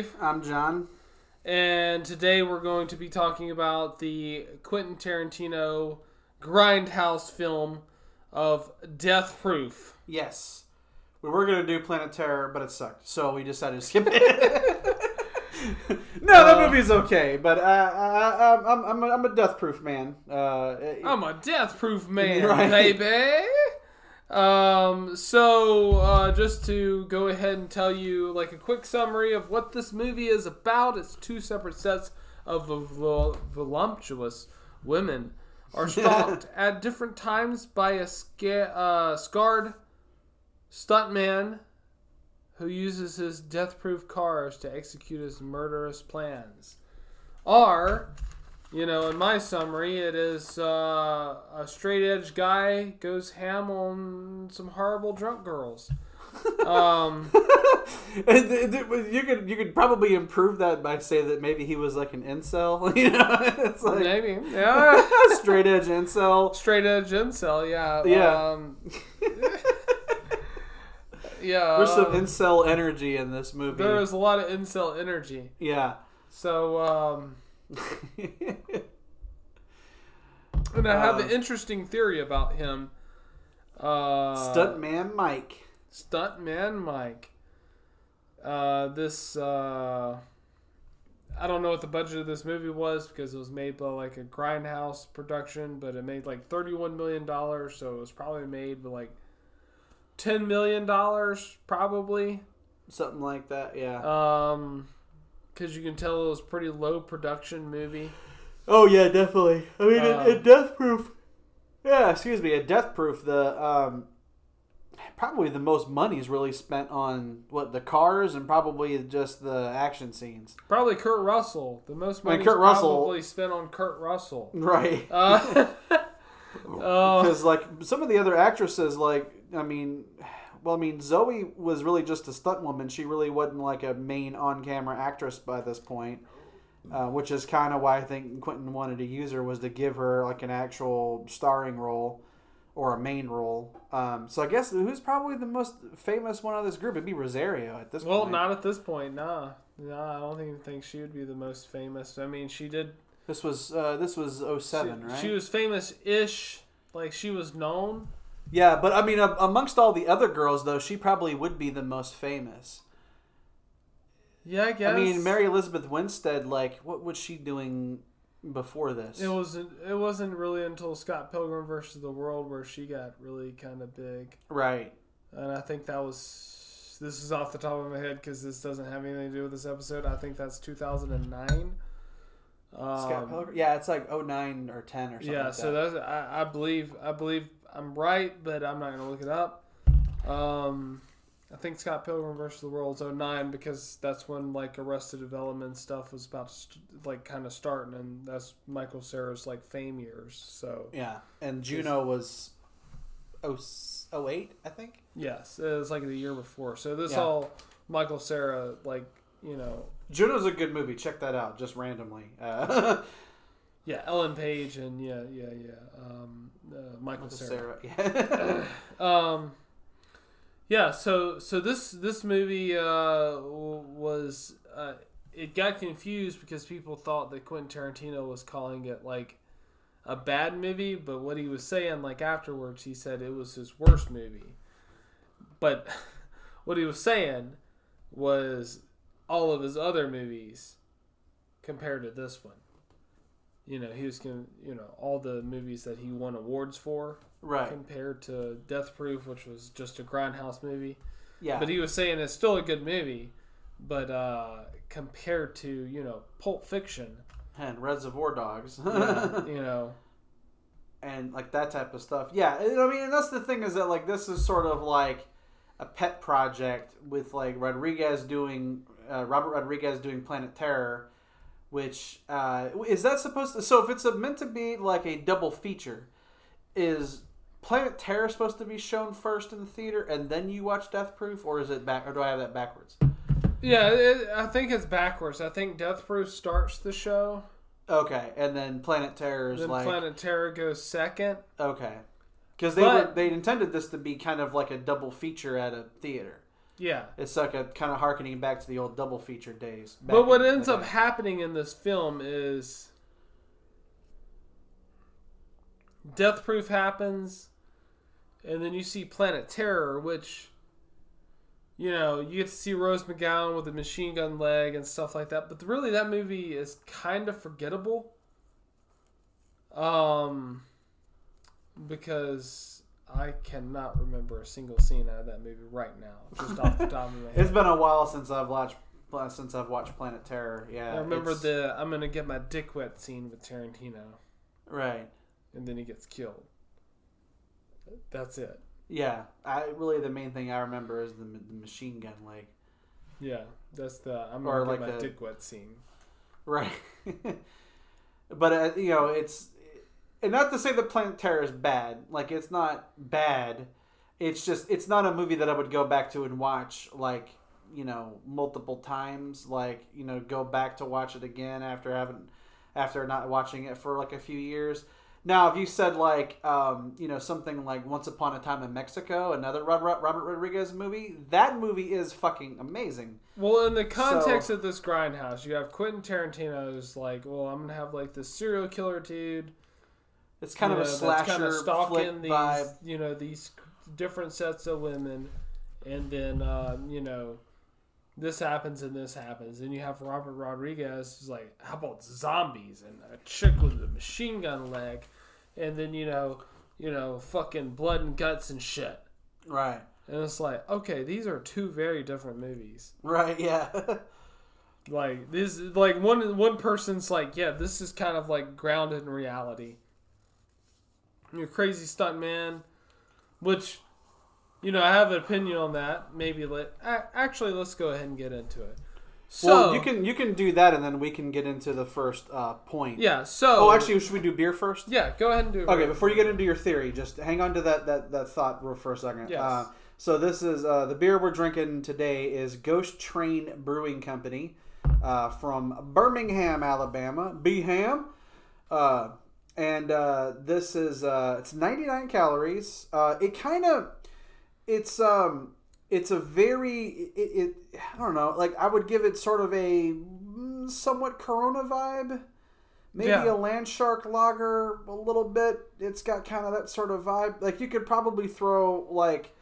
Steve, I'm John. and today we're going to be talking about the Quentin Tarantino grindhouse film of Death Proof. Yes. We were going to do Planet Terror, but it sucked. So we decided to skip it. no, that Uh, movie's okay, but uh, I, I, I'm, I'm, a, I'm a death proof man. Uh, I'm a Death Proof man, Right. baby. Um, so uh, just to go ahead and tell you like a quick summary of what this movie is about, it's two separate sets of vol- voluptuous women are stalked at different times by a sca- uh, scarred stuntman who uses his death-proof cars to execute his murderous plans. Or you know, in my summary, it is uh, a straight edge guy goes ham on some horrible drunk girls. Um, you could you could probably improve that by saying that maybe he was like an incel. You know, it's like maybe, yeah, straight edge incel. straight edge incel, yeah, Yeah. um, yeah. There's some uh, incel energy in this movie. there is a lot of incel energy. yeah. So, um, and I have Uh, an interesting theory about him. Uh, Stuntman Mike. Stuntman Mike. Uh, this uh, I don't know what the budget of this movie was because it was made by like a grindhouse production, but it made like thirty-one million dollars, so it was probably made with like ten million dollars, probably. Something like that, yeah. Um, because you can tell it was a pretty low production movie. Oh yeah, definitely. I mean, Uh, in, in Death Proof. Yeah, excuse me. At Death Proof, the um, probably the most money is really spent on what the cars and probably just the action scenes. Probably Kurt Russell. The most I mean, money Kurt Russell- probably spent on Kurt Russell. Right. Uh, uh, Because like some of the other actresses, like I mean, well, I mean Zoe was really just a stunt woman. She really wasn't like a main on-camera actress by this point. Uh, which is kind of why I think Quentin wanted to use her was to give her like an actual starring role or a main role. Um, so I guess who's probably the most famous one of this group? It'd be Rosario at this Well, point. not at this point, nah. Nah, I don't even think she would be the most famous. I mean, she did. This was uh, this was 07, she, right? She was famous-ish, like she was known. Yeah, but I mean, amongst all the other girls, though, she probably would be the most famous. Yeah, I guess. I mean, Mary Elizabeth Winstead, like, what was she doing before this? It wasn't. It wasn't really until Scott Pilgrim versus the World where she got really kind of big, right. and I think that was. This is off the top of my head because this doesn't have anything to do with this episode. I think that's 2009. Scott Um, Pilgrim? Yeah, it's like 09 or 10 or something. yeah, like so that. that's I, I believe I believe I'm right, but I'm not gonna look it up. Um, I think Scott Pilgrim versus the World's 09 because that's when like Arrested Development stuff was about to st- like kind of starting, and that's Michael Cera's like fame years. So Yeah, and Juno was 0- 08, I think. yes, it was like the year before. So this Yeah. all Michael Cera like you know Juno's a good movie. Check that out, just randomly. Uh, yeah Ellen Page and yeah yeah yeah um, uh, Michael, Michael Cera. Cera. Yeah. Um, yeah. So so this this movie uh, was uh, it got confused because people thought that Quentin Tarantino was calling it like a bad movie, but what he was saying like afterwards, he said it was his worst movie. But what he was saying was all of his other movies compared to this one. You know, he was gonna you know all the movies that he won awards for right. compared to Death Proof, which was just a grindhouse movie. Yeah. But he was saying it's still a good movie, but uh, compared to you know Pulp Fiction, and Reservoir Dogs, you know. and like that type of stuff. Yeah, and, I mean, and that's the thing is that like this is sort of like a pet project with like Rodriguez doing uh, Robert Rodriguez doing Planet Terror, which uh, is that supposed to? So if it's a, meant to be like a double feature, is Planet Terror supposed to be shown first in the theater and then you watch Death Proof, or is it back? Or do I have that backwards? Yeah, it, I think it's backwards. I think Death Proof starts the show, Okay, and then Planet Terror is then like Planet Terror goes second. okay, because they But- were they intended this to be kind of like a double feature at a theater. Yeah. It's like a kind of harkening back to the old double feature days. But what ends up happening in this film is Death Proof happens, and then you see Planet Terror, which you know you get to see Rose McGowan with a machine gun leg and stuff like that. But really, that movie is kind of forgettable. Um, because I cannot remember a single scene out of that movie right now, just off the top of my head. It's been a while since I've watched since I've watched Planet Terror. Yeah, I remember it's- the I'm gonna get my dick wet scene with Tarantino, right. and then he gets killed. That's it. Yeah, I really the main thing I remember is the, the machine gun leg. Yeah, that's the I'm Or gonna like get my the- dick wet scene. Right. but uh, you know, it's and not to say that Planet Terror is bad. Like it's not bad. It's just it's not a movie that I would go back to and watch like you know multiple times. Like you know, go back to watch it again after having after not watching it for like a few years. Now, if you said like, um, you know, something like Once Upon a Time in Mexico, another Robert, Rodriguez movie, that movie is fucking amazing. Well, in the context of this grindhouse, you have Quentin Tarantino's like, well, I'm gonna have like this serial killer dude. It's kind you of a know, slasher stalking these, vibe. you know, these different sets of women, and then uh, you know, this happens and this happens, and you have Robert Rodriguez who's like, how about zombies and a chick with a machine gun leg, and then you know, you know, fucking blood and guts and shit, Right. and it's like, okay, these are two very different movies. Right. Yeah. Like this, like one one person's like, yeah, this is kind of like grounded in reality. You're crazy stunt man, which, you know, I have an opinion on that. Maybe let actually let's go ahead and get into it. So well, you can you can do that, and then we can get into the first uh, point. yeah. So Oh, actually, should we do beer first? yeah, go ahead and do it. Okay, before you get into your theory, just hang on to that that, that thought for a second. Yes. Uh, so this is uh, the beer we're drinking today is Ghost Train Brewing Company uh, from Birmingham, Alabama. B Ham. Uh, and uh, this is uh, it's 99 calories. Uh, it kind of it's um it's a very it, it I don't know like I would give it sort of a mm, somewhat Corona vibe. Maybe Yeah. a land shark lager a little bit. It's got kind of that sort of vibe. Like you could probably throw like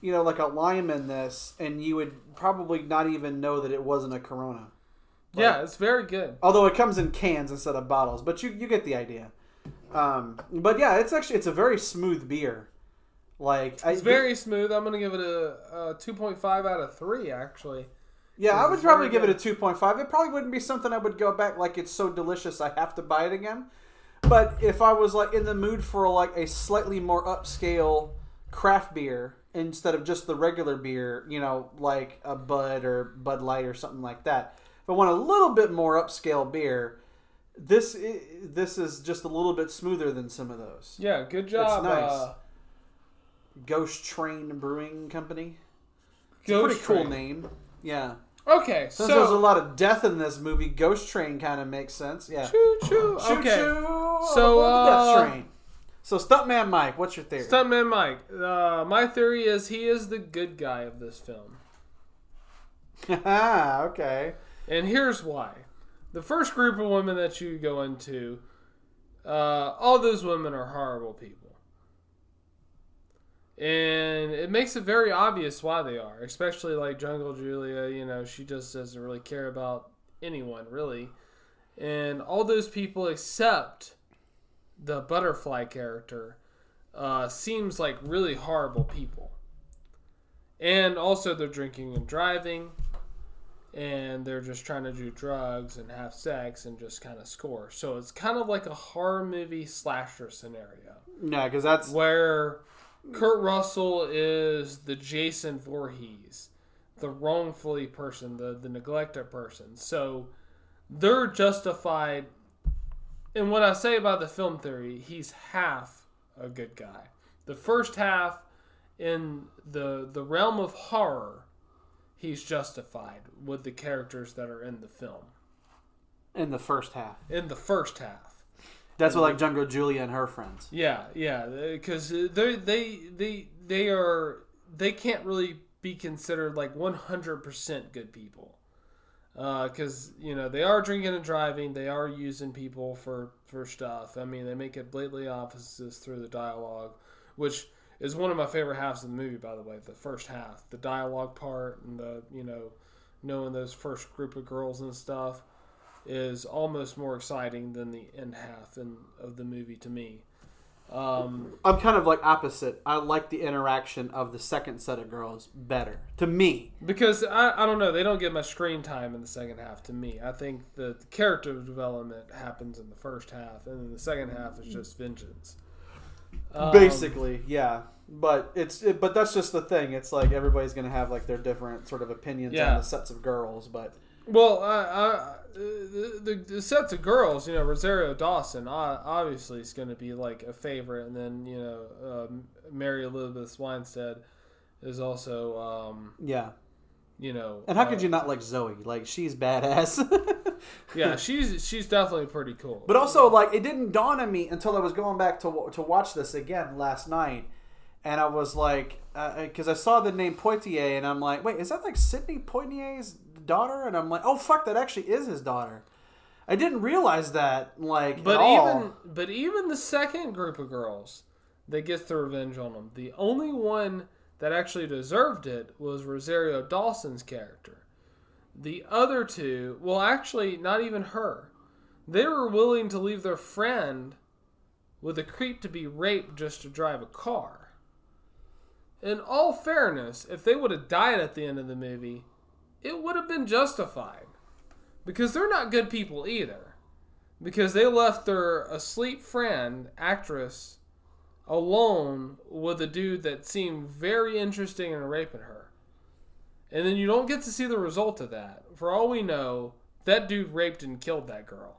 you know like a lime in this and you would probably not even know that it wasn't a Corona. Yeah, it's very good. Although it comes in cans instead of bottles, but you you get the idea. Um, but yeah, it's actually it's a very smooth beer. Like I, It's very smooth. I'm gonna give it a, a 2.5 out of three. Actually, yeah. I would probably give it a two point five. It probably wouldn't be something I would go back like it's so delicious I have to buy it again. But if I was like in the mood for like a slightly more upscale craft beer instead of just the regular beer, you know, like a Bud or Bud Light or something like that. I want a little bit more upscale beer, this this is just a little bit smoother than some of those. yeah, good job. nice. Uh, Ghost Train Brewing Company. It's a pretty cool name. Yeah. Okay, Since there's a lot of death in this movie, Ghost Train kind of makes sense. Yeah. choo choo. Okay, choo, So, uh, Death Train. So Stuntman Mike, what's your theory? Stuntman Mike. Uh, my theory is he is the good guy of this film. Ah, okay. And here's why. The first group of women that you go into, uh, all those women are horrible people. And it makes it very obvious why they are, especially like Jungle Julia, you know, she just doesn't really care about anyone, really. And all those people except the butterfly character uh, seems like really horrible people. And also, they're drinking and driving. And they're just trying to do drugs and have sex and just kind of score. So it's kind of like a horror movie slasher scenario Yeah, because that's where Kurt Russell is the Jason Voorhees, the wrongfully person, the the neglected person. So they're justified. And what I say about the film theory, he's half a good guy. The first half, in the the realm of horror, he's justified with the characters that are in the film. in the first half. In the first half. That's what like Jungle Julia and her friends. Yeah, yeah, because they they they they are they can't really be considered like one hundred percent good people, uh, because you know they are drinking and driving, they are using people for for stuff. I mean, they make it blatantly obvious through the dialogue, which is one of my favorite halves of the movie. By the way, the first half, the dialogue part, and the you know knowing those first group of girls and stuff is almost more exciting than the end half in, of the movie to me. Um, I'm kind of like opposite. I like the interaction of the second set of girls better. To me, because I, I don't know, they don't get much screen time in the second half to me. I think the, the character development happens in the first half, and then the second half is just vengeance. Um, basically, yeah. But it's it, but that's just the thing. It's like everybody's gonna have like their different sort of opinions Yeah. on the sets of girls. But Well, I, I, the, the, the sets of girls, you know, Rosario Dawson obviously is going to be like a favorite, and then you know, um, Mary Elizabeth Winstead is also, um, yeah. You know, And how uh, could you not like Zoe? Like she's badass. Yeah, she's she's definitely pretty cool. But also, like, it didn't dawn on me until I was going back to to watch this again last night, and I was like, because I saw the name Poitier, and I'm like, wait, is that like Sidney Poitier's daughter? And I'm like, oh fuck, that actually is his daughter. I didn't realize that, like, But even but even the second group of girls that gets the revenge on them, the only one that actually deserved it was Rosario Dawson's character. The other two, well, actually, not even her. They were willing to leave their friend with a creep to be raped just to drive a car. In all fairness, if they would have died at the end of the movie, it would have been justified. Because they're not good people either because they left their asleep friend, actress, alone with a dude that seemed very interesting in raping her. And then you don't get to see the result of that. For all we know, that dude raped and killed that girl.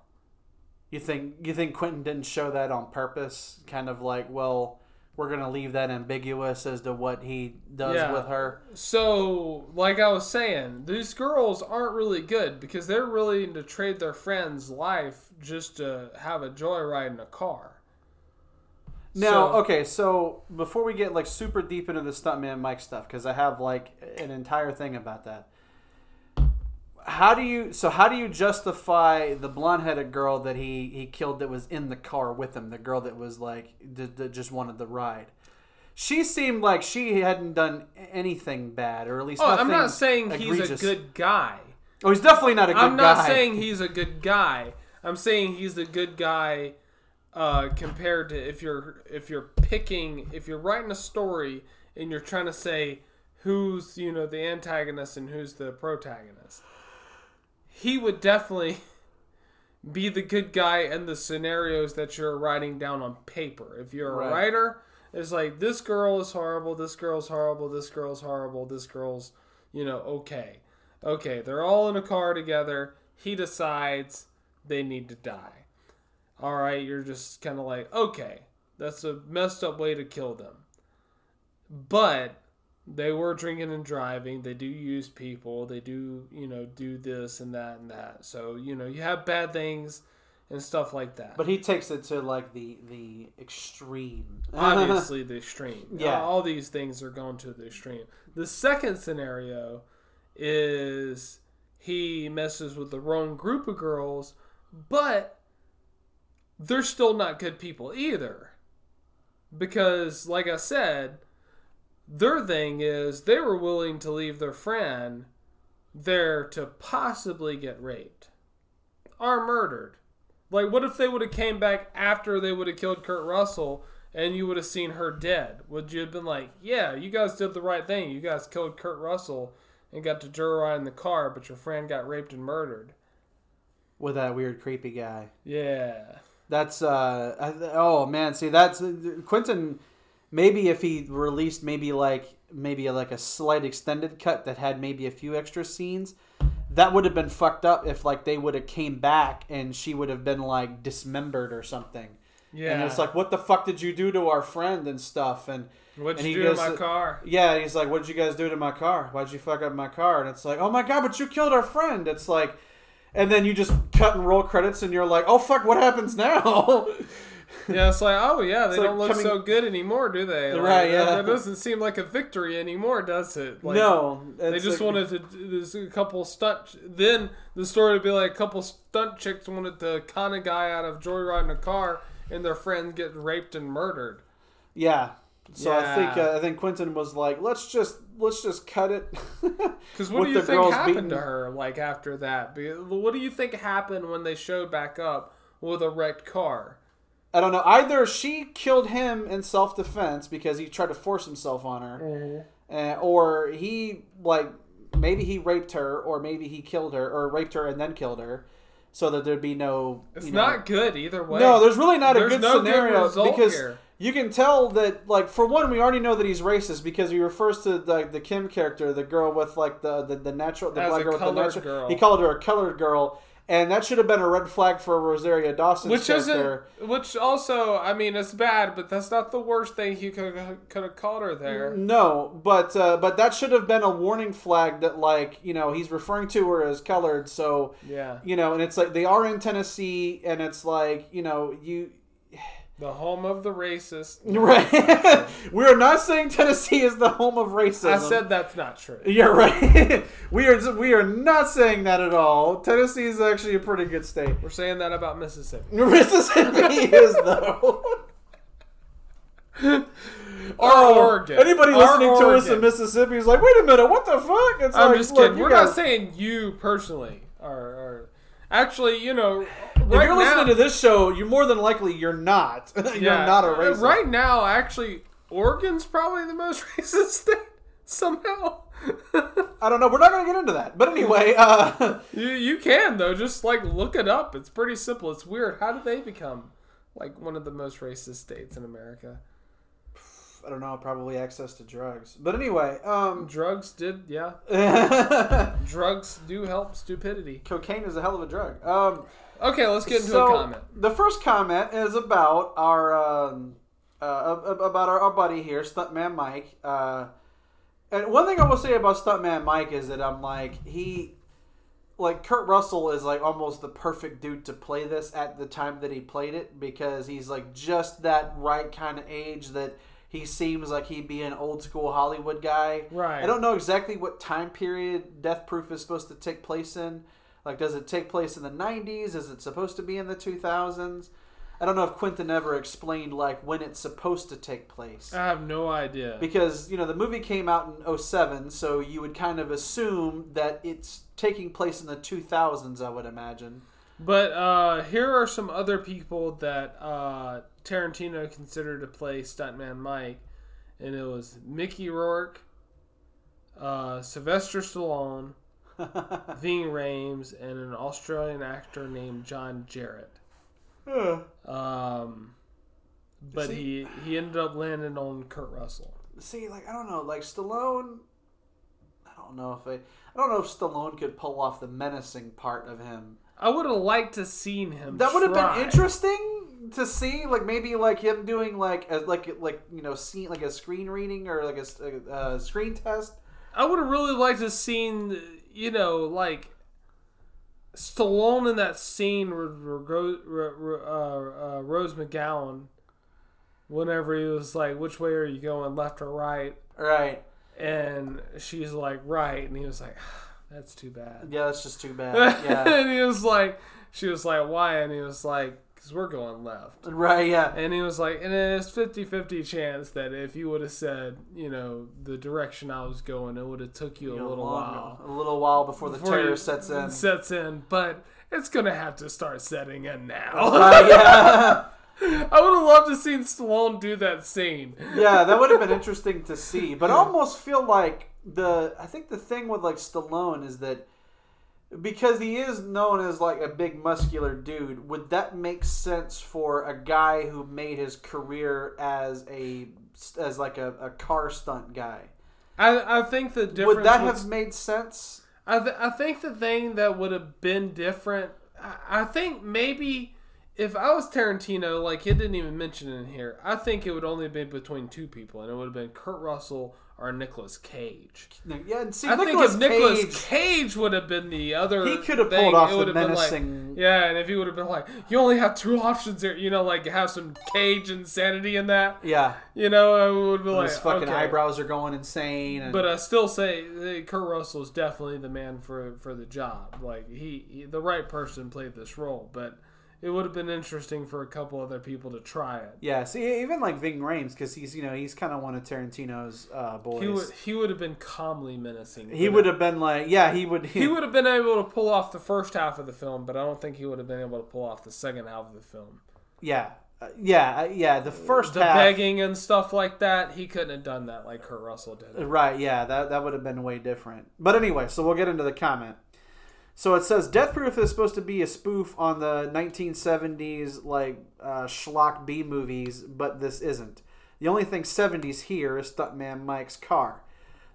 You think you think Quentin didn't show that on purpose? Kind of like, well, we're gonna leave that ambiguous as to what he does Yeah. with her. So, like I was saying, these girls aren't really good because they're willing to trade their friend's life just to have a joyride in a car. Now, So- okay, so before we get like super deep into the stuntman Mike stuff, because I have like an entire thing about that. How do you so how do you justify the blonde headed girl that he he killed that was in the car with him, the girl that was like that, that just wanted the ride? She seemed like she hadn't done anything bad, or at least Oh, I'm not saying he's a good guy. Oh, he's definitely not a good guy. I'm not guy. saying he's a good guy. I'm saying he's a good guy uh, compared to if you're if you're picking if you're writing a story and you're trying to say who's you know the antagonist and who's the protagonist. He would definitely be the good guy in the scenarios that you're writing down on paper. If you're a Right. writer, it's like this girl is horrible, this girl's horrible, this girl's horrible, this girl's you know okay. Okay, they're all in a car together. He decides they need to die. All right, you're just kind of like, okay, that's a messed up way to kill them. But they were drinking and driving. They do use people. They do, you know, do this and that and that. So, you know, you have bad things and stuff like that. But he takes it to like the the extreme. obviously the extreme. Yeah. all these things are going to the extreme. The second scenario is he messes with the wrong group of girls, but they're still not good people either. Because, like I said, their thing is they were willing to leave their friend there to possibly get raped or murdered. Like, what if they would have came back after they would have killed Kurt Russell and you would have seen her dead? Would you have been like, yeah, you guys did the right thing. You guys killed Kurt Russell and got to joyride in the car, but your friend got raped and murdered. with that weird creepy guy. Yeah. That's uh I- oh man, see that's Quentin. Maybe if he released maybe like maybe like a slight extended cut that had maybe a few extra scenes, that would have been fucked up if like they would have came back and she would have been like dismembered or something. Yeah. And it's like, what the fuck did you do to our friend and stuff? And What'd you he do to my car? yeah, he's like, what did you guys do to my car? Why'd you fuck up my car? And it's like, oh my god, but you killed our friend. It's like, and then you just cut and roll credits, and you're like, oh fuck, what happens now? Yeah, it's like, oh yeah, they like don't look coming- so good anymore, do they? Like, Right, yeah. That doesn't seem like a victory anymore, does it? Like, no, They just like- wanted to. There's a couple stunt. Then the story would be like a couple stunt chicks wanted to con a guy out of joyriding a car, and their friend get raped and murdered. Yeah. So I think uh, I think Quentin was like, let's just let's just cut it. Because what do you think happened beating- to her? Like after that, what do you think happened when they showed back up with a wrecked car? I don't know. Either she killed him in self defense because he tried to force himself on her, uh, or he like maybe he raped her, or maybe he killed her, or raped her and then killed her, so that there'd be no. It's you know- not good either way. No, there's really not a good no good scenario result because here. You can tell that, like, for one, we already know that he's racist because he refers to the, the Kim character, the girl with like the the, the natural, the As black girl with the natural. girl. He called her a colored girl, and that should have been a red flag for Rosario Dawson's Which character. isn't, which also, I mean, it's bad, but that's not the worst thing he could could have called her there. No, but uh, but that should have been a warning flag that like you know he's referring to her as colored, so Yeah, you know, and it's like they are in Tennessee, and it's like you know you the home of the racist. right. we are not saying Tennessee is the home of racism. I said that's not true. You're right. we are we are not saying that at all. Tennessee is actually a pretty good state. We're saying that about Mississippi. Mississippi is though. Or Oh, Oregon. Anybody listening to us in Mississippi is like, wait a minute, what the fuck? It's I'm like, just kidding. We're guys- not saying you personally are. are actually, you know, If you're now, listening to this show, you're more than likely you're not. you're yeah, not a racist. Right now, actually, Oregon's probably the most racist state somehow. I don't know. We're not going to get into that. But anyway, uh, you you can though. Just like look it up. It's pretty simple. It's weird. How did they become like one of the most racist states in America? I don't know. Probably access to drugs. But anyway, um, Drugs did, yeah. Drugs do help stupidity. cocaine is a hell of a drug. Um, Okay, let's get into so a comment. the first comment is about our um, uh, about our, our buddy here, Stuntman Mike. Uh, and one thing I will say about Stuntman Mike is that I'm like he, like Kurt Russell is like almost the perfect dude to play this at the time that he played it because he's like just that right kind of age that he seems like he'd be an old school Hollywood guy. Right. I don't know exactly what time period Death Proof is supposed to take place in. Like, does it take place in the 90s? Is it supposed to be in the 2000s? I don't know if Quentin ever explained, like, when it's supposed to take place. I have no idea. Because, you know, the movie came out in 07, so you would kind of assume that it's taking place in the 2000s, I would imagine. But uh, here are some other people that uh, Tarantino considered to play Stuntman Mike, and it was Mickey Rourke, uh, Sylvester Stallone, Ving Rhames, and an Australian actor named John Jarratt. Um, but he he ended up landing on Kurt Russell. See, like, I don't know, like, Stallone. I don't know if I. I don't know if Stallone could pull off the menacing part of him. I would have liked to seen him. That would have been interesting to see, like maybe like him doing like a, like like you know scene like a screen reading or like a uh, screen test. I would have really liked to seen, you know, like Stallone in that scene with uh, uh, Rose McGowan. Whenever he was like, "Which way are you going, left or right?" Right. and she's like, "Right," and he was like, "That's too bad." Yeah, that's just too bad. Yeah. and he was like, "She was like, why?" And he was like, "Cause we're going left." right. Yeah. And he was like, and it's 50-50 chance that if you would have said, you know, the direction I was going, it would have took you a You know, little while. A little while before the before terror sets in. Sets in, but it's gonna have to start setting in now. Right, yeah. I would have loved to seen Stallone do that scene. yeah, that would have been interesting to see. But I almost feel like the I think the thing with like Stallone is that because he is known as like a big muscular dude, would that make sense for a guy who made his career as a as like a, a car stunt guy? I, I think the difference Would that was- have made sense? I, th- I think the thing that would have been different, I, I think maybe if I was Tarantino, like he didn't even mention it in here, I think it would only be between two people, and it would have been Kurt Russell or Nicolas Cage. Yeah, and see, I think Nicolas if Nicolas Cage, Cage would have been the other, He could have thing, pulled off it the been like- menacing- yeah, and if he would have been like, you only have two options here, you know, like have some Cage insanity in that, yeah, you know, I would be like, his fucking okay. eyebrows are going insane. And, But I still say uh, Kurt Russell is definitely the man for for the job. Like he, he, the right person played this role. But it would have been interesting for a couple other people to try it. yeah, see, even like Ving Rhames, because he's you know he's kind of one of Tarantino's uh, boys. He would he would have been calmly menacing. He would have been like, yeah, he would. he would have been able to pull off the first half of the film, but I don't think he would have been able to pull off the second half of the film. Yeah, Uh, yeah, uh, yeah. The first The half, begging and stuff like that, he couldn't have done that like Kurt Russell did. right? Yeah, that that would have been way different. But anyway, so we'll get into the comment. So it says Death Proof is supposed to be a spoof on the 1970s like uh, schlock B movies, but this isn't. The only thing 70s here is Stuntman Mike's car.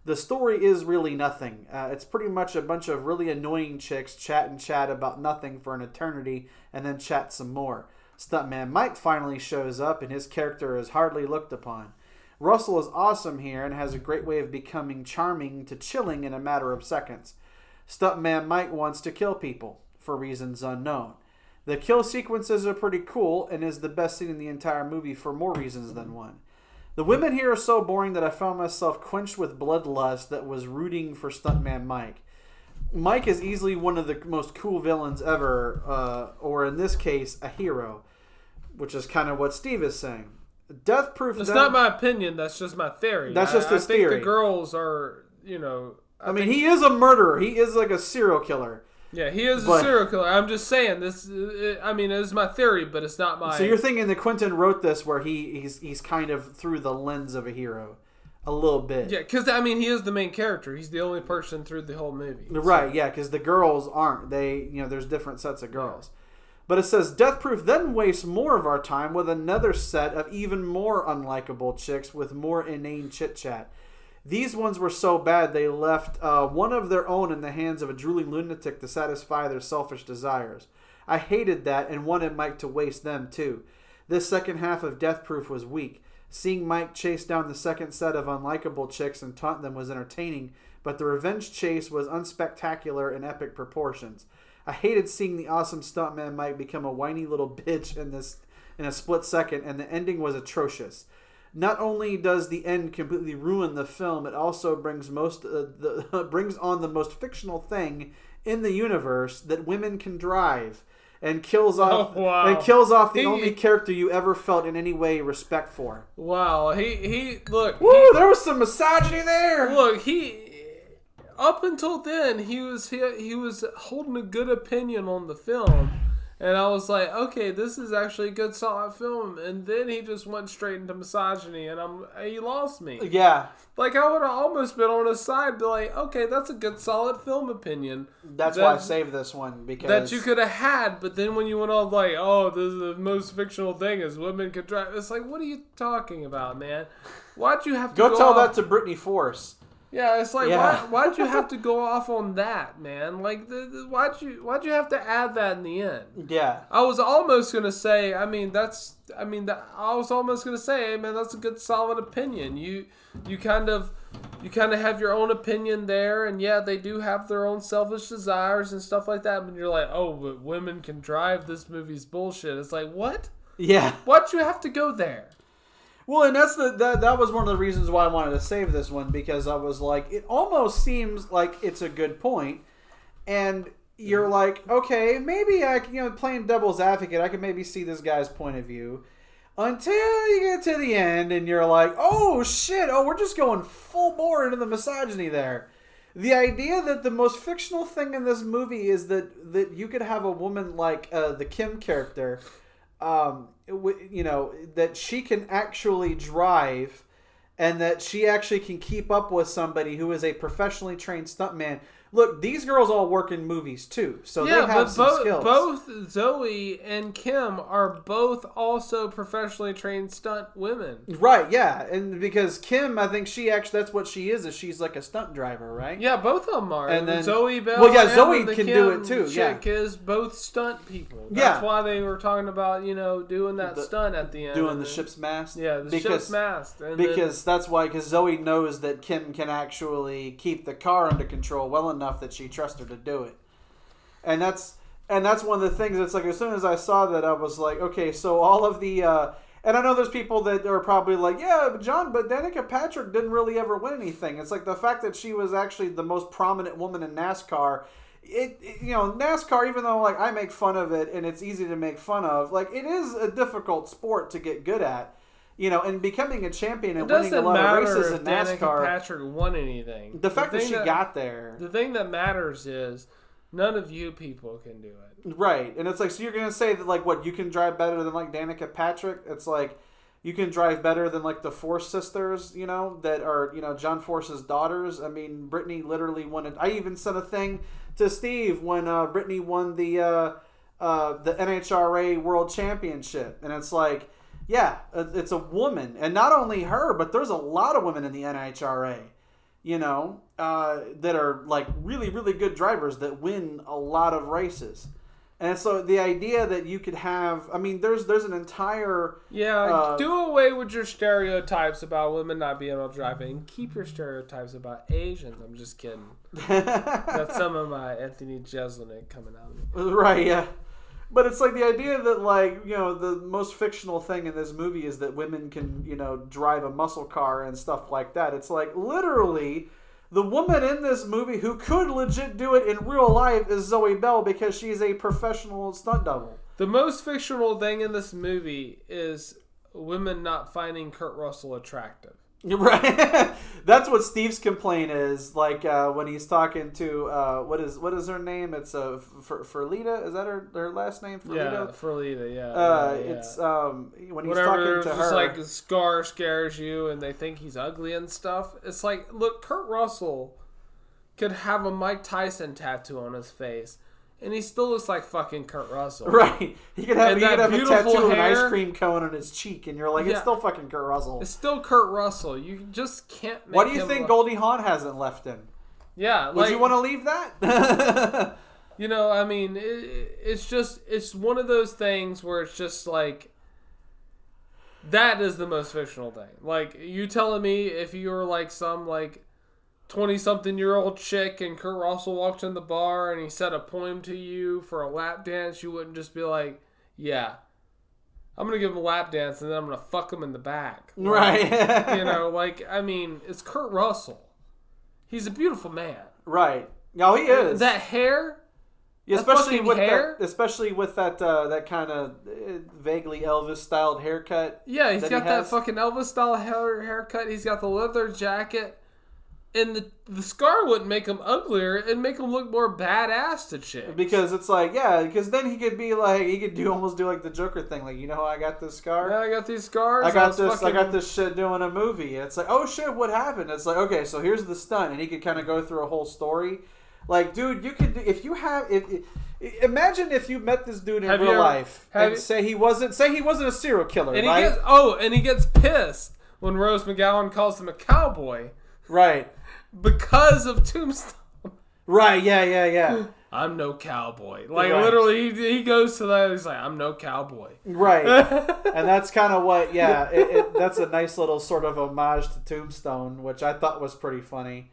The story is really nothing. Uh, it's pretty much a bunch of really annoying chicks chat and chat about nothing for an eternity and then chat some more. Stuntman Mike finally shows up and his character is hardly looked upon. Russell is awesome here and has a great way of becoming charming to chilling in a matter of seconds. Stuntman Mike wants to kill people, for reasons unknown. The kill sequences are pretty cool and is the best scene in the entire movie for more reasons than one. The women here are so boring that I found myself quenched with bloodlust that was rooting for Stuntman Mike. Mike is easily one of the most cool villains ever, uh, or in this case, a hero, which is kind of what Steve is saying. Death Proof. It's not my opinion. That's just my theory. That's I- just his I think theory. The girls are, you know. I mean, he is a murderer. He is like a serial killer. Yeah, he is But- a serial killer. I'm just saying this. I mean, it's my theory, but it's not my. So you're thinking that Quentin wrote this where he he's he's kind of through the lens of a hero, a little bit. yeah, because I mean, he is the main character. He's the only person through the whole movie. Right, yeah, because the girls aren't. They, you know, there's different sets of girls. But it says Death Proof then wastes more of our time with another set of even more unlikable chicks with more inane chit chat. These ones were so bad they left uh, one of their own in the hands of a drooling lunatic to satisfy their selfish desires. I hated that and wanted Mike to waste them too. This second half of Death Proof was weak. Seeing Mike chase down the second set of unlikable chicks and taunt them was entertaining, but the revenge chase was unspectacular in epic proportions. I hated seeing the awesome stuntman Mike become a whiny little bitch in this in a split second, and the ending was atrocious. Not only does the end completely ruin the film, it also brings most uh, the brings on the most fictional thing in the universe that women can drive, and kills off Oh, wow. and kills off the He- only character you ever felt in any way respect for. Wow, he he look. Woo! he- There was some misogyny there. Look, he up until then he was he, he was holding a good opinion on the film, and I was like, okay, this is actually a good solid film. And then he just went straight into misogyny, and I'm he lost me. Yeah, Like I would have almost been on his side, be like, okay, that's a good solid film opinion that's That- why I saved this one because that you could have had. But then when you went on like, oh, this is the most fictional thing is women can drive. It's like, what are you talking about, man? Why'd you have to go, go tell off- that to Brittany Force. Yeah, it's like Yeah. why why'd you have to go off on that, man? Like the, the, why'd you why'd you have to add that in the end? Yeah, I was almost gonna say, I mean that's I mean that I was almost gonna say, hey, man, that's a good solid opinion. You you kind of you kind of have your own opinion there, and yeah, they do have their own selfish desires and stuff like that. But you're like, oh, but women can drive. This movie's bullshit. It's like what? yeah. Why'd you have to go there? Well, and that's the that, that was one of the reasons why I wanted to save this one because I was like, it almost seems like it's a good point, and you're like, okay, maybe I can, you know, playing devil's advocate, I can maybe see this guy's point of view. Until you get to the end and you're like, oh shit, oh, we're just going full bore into the misogyny there. The idea that the most fictional thing in this movie is that that you could have a woman like uh, the Kim character um, you know, that she can actually drive, and that she actually can keep up with somebody who is a professionally trained stuntman. Look, these girls all work in movies too, so yeah, they have but some both skills. both Zoe and Kim are both also professionally trained stunt women. Right, yeah, and because Kim, I think she actually that's what she is. Is she's like a stunt driver, right? Yeah, both of them are. And then- Zoe Bell. well, yeah, Zoe can Kim do it too, Chick is both stunt people. Yeah. That's why they were talking about you know doing that The- stunt at the end, Doing the then- ship's mast. Yeah, the because ship's mast. And then- because that's why because Zoe knows that Kim can actually keep the car under control well enough that she trusts her to do it, and that's and that's one of the things. It's like as soon as I saw that, I was like, okay, so all of the. Uh, and I know there's people that are probably like, yeah, but John, but Danica Patrick didn't really ever win anything. It's like the fact that she was actually the most prominent woman in NASCAR. It, it- you know NASCAR, even though like I make fun of it and it's easy to make fun of, like it is a difficult sport to get good at. You know, and becoming a champion and winning a lot of races in Danica NASCAR. Patrick won anything. The fact that thing she got there, the thing that matters is none of you people can do it. right? And it's like, so you're gonna say that like what you can drive better than like Danica Patrick? It's like you can drive better than like the Force sisters, you know, that are you know John Force's daughters. I mean, Brittany literally won it. I even sent a thing to Steve when uh, Brittany won the uh, uh, the NHRA World Championship, and it's like, yeah, it's a woman, and not only her, but there's a lot of women in the NHRA, you know, uh, that are like really really good drivers that win a lot of races. And so the idea that you could have, I mean, there's there's an entire Yeah, Uh, do away with your stereotypes about women not being able to drive and keep your stereotypes about Asians. I'm just kidding. That's some of my Anthony Jeselnik coming out. right, yeah. But it's like the idea that like you know the most fictional thing in this movie is that women can you know drive a muscle car and stuff like that. It's like literally the woman in this movie who could legit do it in real life is Zoe Bell because she's a professional stunt double. The most fictional thing in this movie is women not finding Kurt Russell attractive. Right. That's what Steve's complaint is. Like uh, when he's talking to uh, what is what is her name? It's uh, Fer- Ferlita. Is that her her last name? Yeah, Ferlita. Ferlita, yeah. Uh, yeah, yeah. It's um when he's Whatever, talking to her. like Scar scares you and they think he's ugly and stuff. It's like, look, Kurt Russell could have a Mike Tyson tattoo on his face and he still looks like fucking Kurt Russell. Right. He could have And he could have a tattoo of an ice cream cone on his cheek, and you're like, it's still fucking Kurt Russell. It's still Kurt Russell. You just can't make What do you think look- Goldie Hawn hasn't left in? Yeah, Would like, you want to leave that? You know, I mean, it, it's just it's one of those things where it's just like that is the most fictional thing. Like you telling me if you were like some like twenty something year old chick and Kurt Russell walked in the bar and he said a poem to you for a lap dance, you wouldn't just be like, "Yeah, I'm gonna give him a lap dance and then I'm gonna fuck him in the back." Like, right. you know, like I mean, it's Kurt Russell. He's a beautiful man. right. No, he is. That hair. especially fucking with hair? that, especially with that uh, that kind of vaguely Elvis styled haircut. Yeah, he's got he that fucking Elvis style hair haircut. He's got the leather jacket, and the the scar wouldn't make him uglier. It'd make him look more badass to chicks. Because it's like, yeah, because then he could be like, he could do almost do like the Joker thing, like, you know how I got this scar? yeah, I got these scars. I got was this. I got this shit doing a movie. It's like, oh shit, what happened? It's like, okay, so here's the stunt, and he could kind of go through a whole story. Like, dude, you could if you have if. if Imagine if you met this dude in Have real ever- life and you- say he wasn't say he wasn't a serial killer, And he right? gets oh, and he gets pissed when Rose McGowan calls him a cowboy right, because of Tombstone. right, yeah, yeah, yeah, I'm no cowboy. Like Right. literally, he, he goes to that. He's like, I'm no cowboy. right. and that's kind of what, yeah, it, it, that's a nice little sort of homage to Tombstone, which I thought was pretty funny.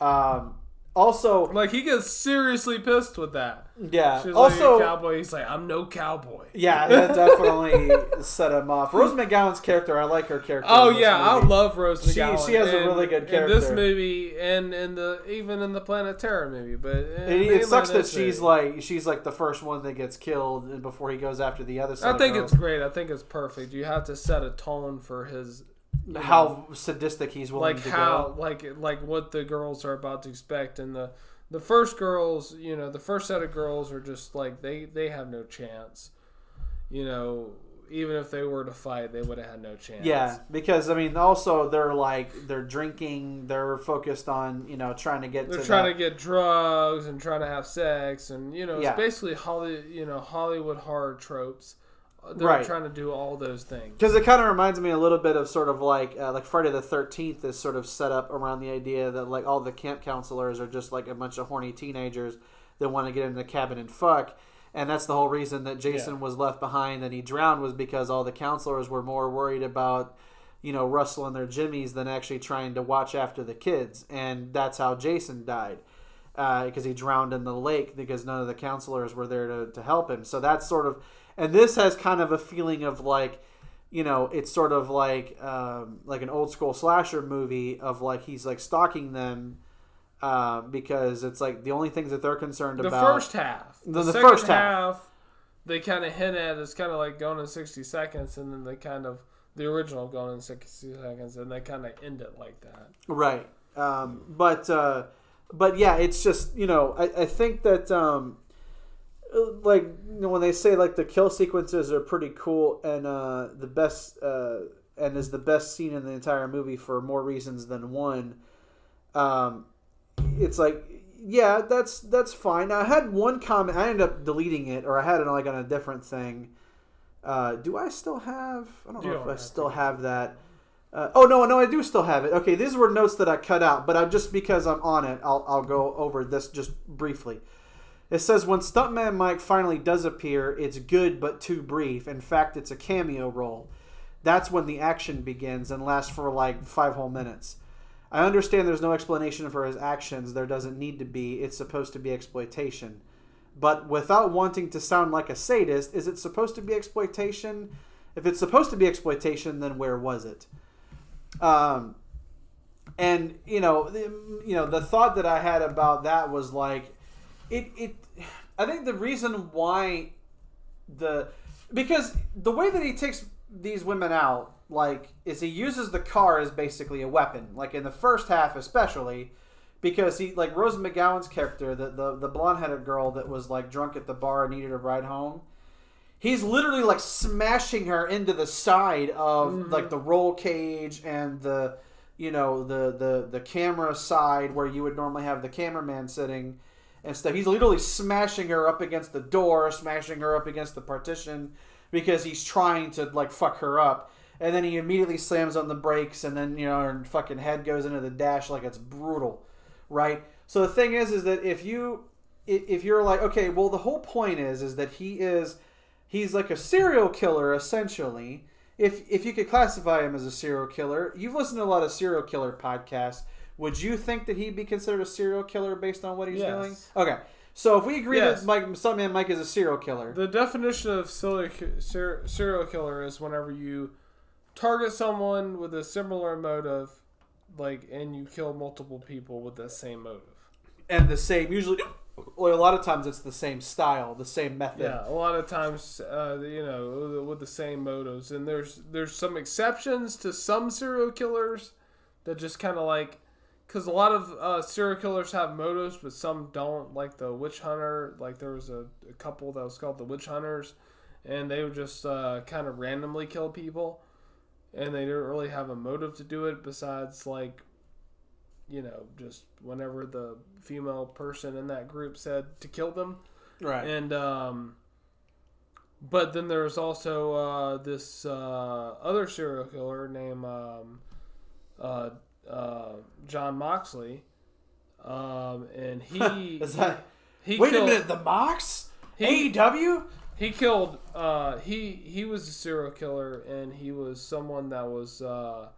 Um, also, Like he gets seriously pissed with that. yeah, She's also, like, cowboy. He's like, I'm no cowboy. Yeah, that definitely set him off. Rose McGowan's character, I like her character. Oh yeah, I love Rose McGowan. she has a really good character in this movie and in the even in the Planet Terror movie. But eh, It, it sucks that she's movie. like she's like the first one that gets killed before he goes after the other. I think it's great. I think it's perfect. You have to set a tone for his you know, how sadistic he's willing like to how go. like like what the girls are about to expect and the the first girls you know the first set of girls are just like they they have no chance you know, even if they were to fight, they would have had no chance. Yeah, because I mean, also they're like they're drinking. They're focused on you know trying to get. They're to trying that- to get drugs and trying to have sex, and you know, it's Yeah. basically Holly, you know, Hollywood horror tropes. Uh, They're Right. trying to do all those things. Because it kind of reminds me a little bit of sort of like uh, like Friday the Thirteenth is sort of set up around the idea that like all the camp counselors are just like a bunch of horny teenagers that want to get in the cabin and fuck, and that's the whole reason that Jason Yeah. was left behind and he drowned was because all the counselors were more worried about you know rustling their jimmies than actually trying to watch after the kids, and that's how Jason died. Because he drowned in the lake because none of the counselors were there to, to help him. So that's sort of, and this has kind of a feeling of like, you know, it's sort of like um, like an old school slasher movie of like he's like stalking them uh, because it's like the only things that they're concerned about. the about. first half, The- the second first half. they kind of hint at is kind of like going in sixty seconds, and then they kind of the original going in sixty seconds, and they kind of end it like that. Right. Um, but uh, but yeah, it's just you know I, I think that um, like you know, when they say like the kill sequences are pretty cool and uh, the best uh, and is the best scene in the entire movie for more reasons than one. Um, it's like yeah, that's that's fine. I had one comment. I ended up deleting it, or I had it like on a different thing. Uh, do I still have? I don't You know don't if I still to. have that. Uh, oh no, no, I do still have it. Okay, these were notes that I cut out, but I, just because I'm on it, I'll I'll go over this just briefly. It says when Stuntman Mike finally does appear, it's good but too brief. In fact, it's a cameo role. That's when the action begins and lasts for like five whole minutes. I understand there's no explanation for his actions. There doesn't need to be. It's supposed to be exploitation. But without wanting to sound like a sadist, is it supposed to be exploitation? If it's supposed to be exploitation, then where was it? Um, and you know, the, you know, the thought that I had about that was like, it, it. I think the reason why the because the way that he takes these women out, like, is he uses the car as basically a weapon. Like in the first half, especially, because he like Rose McGowan's character, the the, the blonde headed girl that was like drunk at the bar and needed a ride home. He's literally like smashing her into the side of mm-hmm. like the roll cage and the you know the the the camera side where you would normally have the cameraman sitting and stuff. He's literally smashing her up against the door, smashing her up against the partition because he's trying to like fuck her up. And then he immediately slams on the brakes, and then you know her fucking head goes into the dash like it's brutal, right? So the thing is, is that if you if you're like, okay, well, the whole point is, is that he is he's like a serial killer essentially. If if you could classify him as a serial killer, you've listened to a lot of serial killer podcasts. Would you think that he'd be considered a serial killer based on what he's Yes. doing? Okay, so if we agree Yes. that Mike, Stuntman Mike is a serial killer, The definition of serial ser- serial killer is whenever you target someone with a similar motive, like, and you kill multiple people with the same motive. and the same usually, well, a lot of times it's the same style, the same method. Yeah, a lot of times, uh, you know, with the same motives, and there's there's some exceptions to some serial killers that just kind of like, because a lot of uh, serial killers have motives, but some don't. Like the witch hunter, like there was a, a couple that was called the witch hunters, and they would just uh, kind of randomly kill people, and they didn't really have a motive to do it besides like. You know, just whenever the female person in that group said to kill them, Right. and um, but then there's also uh, this uh, other serial killer named um, uh, John Moxley, um, and he Is that? he Wait killed, a minute, the Mox, He- AEW. he killed uh, he he was a serial killer and he was someone that was uh,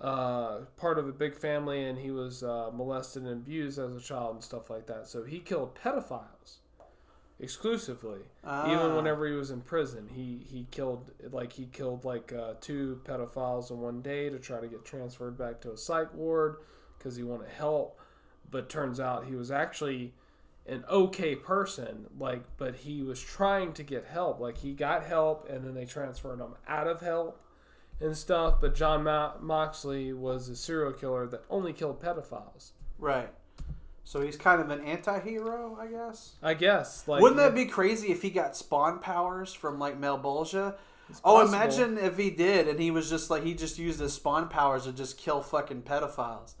uh, part of a big family and he was uh, molested and abused as a child and stuff like that so he killed pedophiles exclusively even Ah. whenever he was in prison. He he killed like he killed like uh, two pedophiles in one day to try to get transferred back to a psych ward because he wanted help. But turns out he was actually an okay person like but he was trying to get help. Like he got help and then they transferred him out of help and stuff. But john moxley was a serial killer that only killed pedophiles. Right. So he's kind of an anti-hero, I guess. I guess. Like, Wouldn't that be crazy if he got spawn powers from like Malebolgia? Oh, imagine if he did, and he was just like he just used his spawn powers to just kill fucking pedophiles.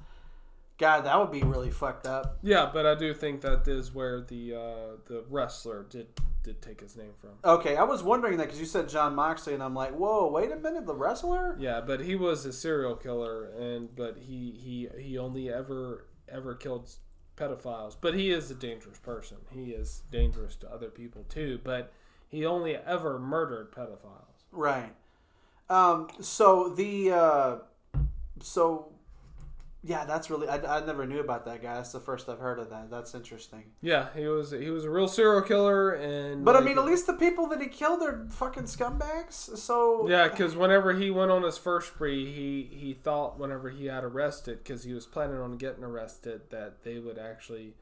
God, that would be really fucked up. Yeah, but I do think that is where the uh, the wrestler did did take his name from. Okay, I was wondering that because you said John Moxley, and I'm like, whoa, wait a minute, the wrestler? Yeah, but he was a serial killer, and but he he he only ever ever killed pedophiles. But he is a dangerous person. He is dangerous to other people too. But he only ever murdered pedophiles. Right. Um. So the uh, so yeah, that's really I, I never knew about that guy. That's the first I've heard of that. That's interesting. Yeah, he was he was a real serial killer, and But I mean, at least the people that he killed are fucking scumbags. So Yeah, because whenever he went on his first spree, he he thought whenever he had arrested, because he was planning on getting arrested, that they would actually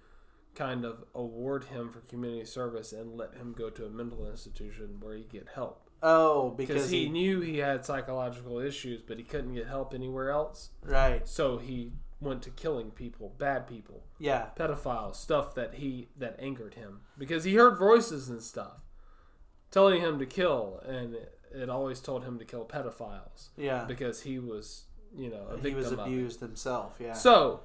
kind of award him for community service and let him go to a mental institution where he get help. Oh, Because he he, knew he had psychological issues, but he couldn't get help anywhere else. right, So he went to killing people, bad people, yeah, pedophiles, stuff that he that angered him because he heard voices and stuff telling him to kill, and it, it always told him to kill pedophiles yeah. because he was, you know, a He victim was of it. abused himself. Yeah. So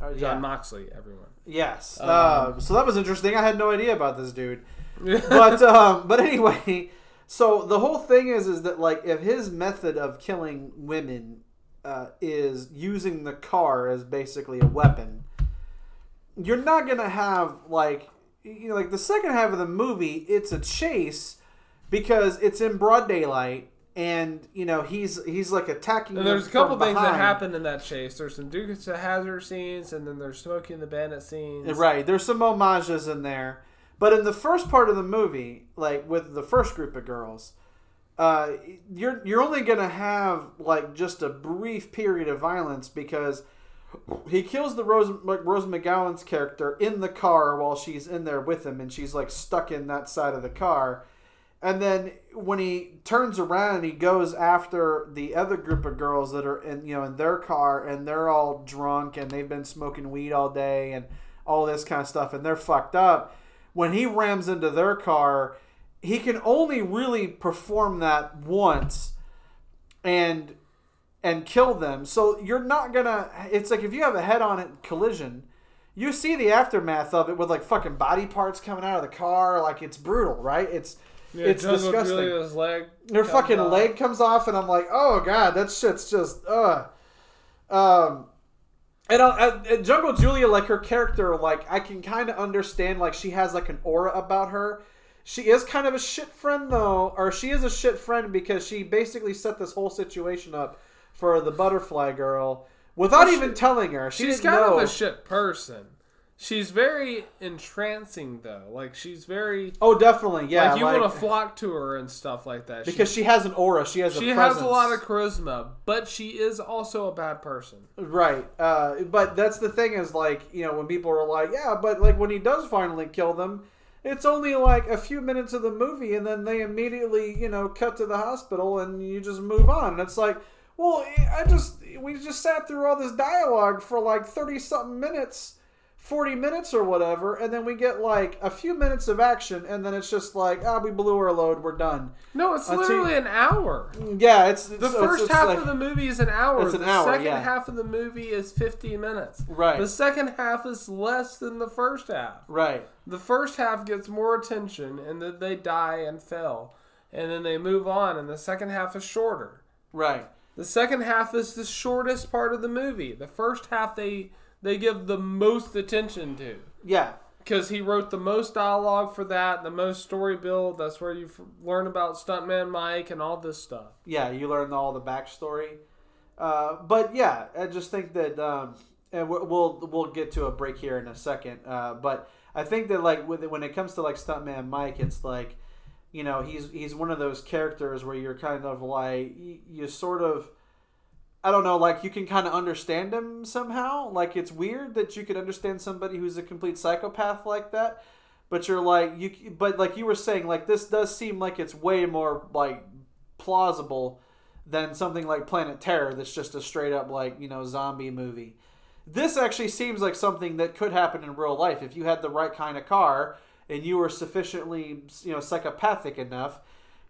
John yeah. Moxley, everyone. Yes. Um, uh, so that was interesting. I had no idea about this dude. but um, but anyway, so the whole thing is is that like if his method of killing women uh, is using the car as basically a weapon, you're not gonna have like you know like the second half of the movie. It's a chase because it's in broad daylight. And you know he's he's like attacking. And there's a couple things that happen in that chase. There's some Dukes of Hazzard scenes, and then there's Smokey and the Bandit scenes. Right. There's some homages in there. But in the first part of the movie, like with the first group of girls, uh, you're you're only gonna have like just a brief period of violence because he kills the Rose Rose McGowan's character in the car while she's in there with him, and she's like stuck in that side of the car. And then when he turns around and he goes after the other group of girls that are in you know in their car and they're all drunk and they've been smoking weed all day and all this kind of stuff and they're fucked up. When he rams into their car, he can only really perform that once and and kill them. So you're not gonna. It's like if you have a head-on collision, you see the aftermath of it with like fucking body parts coming out of the car. Like it's brutal, right? It's Yeah, it's disgusting. Julia's leg. Their fucking off. leg comes off, and I'm like, oh god, that shit's just ugh. Um, and I, I, and Jungle Julia, like her character, like I can kind of understand, like she has like an aura about her. She is kind of a shit friend though, or she is a shit friend because she basically set this whole situation up for the butterfly girl without Well, she- even telling her. She She's kind know. of a shit person. She's very entrancing though. Like she's very oh, definitely, yeah. like you like- want to flock to her and stuff like that. because she has an aura. She has she, she a has a lot of charisma, but she is also a bad person. Right. Uh, but that's the thing is like, you know, when people are like, yeah, but like when he does finally kill them, it's only like a few minutes of the movie and then they immediately, you know, cut to the hospital and you just move on. And it's like, well, I just, we just sat through all this dialogue for like 30 something minutes. 40 minutes or whatever, and then we get like a few minutes of action, and then it's just like, ah, we blew our load, we're done. No, it's literally an hour. Yeah, it's, it's The it's- first it's half like- of the movie is an hour. It's an the hour, second yeah. half of the movie is 15 minutes. Right. The second half is less than the first half. right. The first half gets more attention, and then they die and fail, and then they move on, and the second half is shorter. Right. The second half is the shortest part of the movie. The first half they they give the most attention to Yeah. because he wrote the most dialogue for that, the most story build. That's where you f- learn about Stuntman Mike and all this stuff. yeah, you learn all the backstory. Uh, but yeah, I just think that, um, and we- we'll we'll get to a break here in a second. Uh, but I think that like with when it comes to like Stuntman Mike, it's like, you know, he's he's one of those characters where you're kind of like you sort of. I don't know, like you can kind of understand him somehow. Like it's weird that you could understand somebody who's a complete psychopath like that, but you're like you. But like you were saying, like this does seem like it's way more like plausible than something like Planet Terror that's just a straight up like, you know, zombie movie. this actually seems like something that could happen in real life if you had the right kind of car and you were sufficiently you know psychopathic enough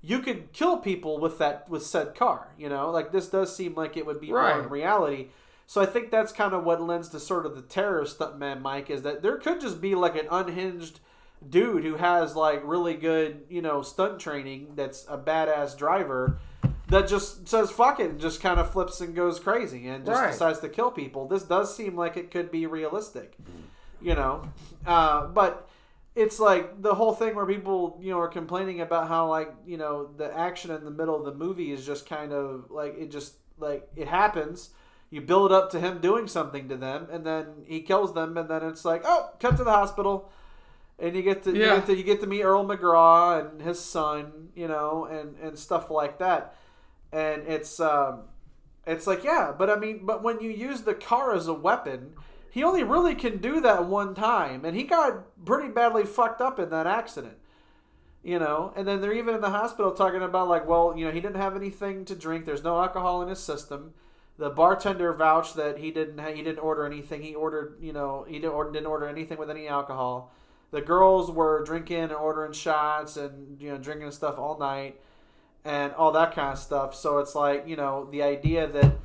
you could kill people with that with said car you know? Like this does seem like it would be more in reality. So i think that's kind of what lends to sort of the terror stuntman mike is that there could just be like an unhinged dude who has like really good you know stunt training that's a badass driver that just says fuck it and just kind of flips and goes crazy and just Right. decides to kill people. This does seem like it could be realistic you know? Uh, but it's like the whole thing where people you know are complaining about how like you know the action in the middle of the movie is just kind of like it just like it happens. You build up to him doing something to them and then he kills them and then it's like oh cut to the hospital. And you get to, you Yeah. get to you get to meet Earl McGraw and his son you know and and stuff like that. And it's um it's like yeah but I mean but when you use the car as a weapon he only really can do that one time and he got pretty badly fucked up in that accident you know? And then they're even in the hospital talking about like well you know he didn't have anything to drink there's no alcohol in his system. The bartender vouched that he didn't he didn't order anything he ordered you know he didn't order, didn't order anything with any alcohol. The girls were drinking and ordering shots and you know drinking stuff all night and all that kind of stuff. So it's like you know the idea that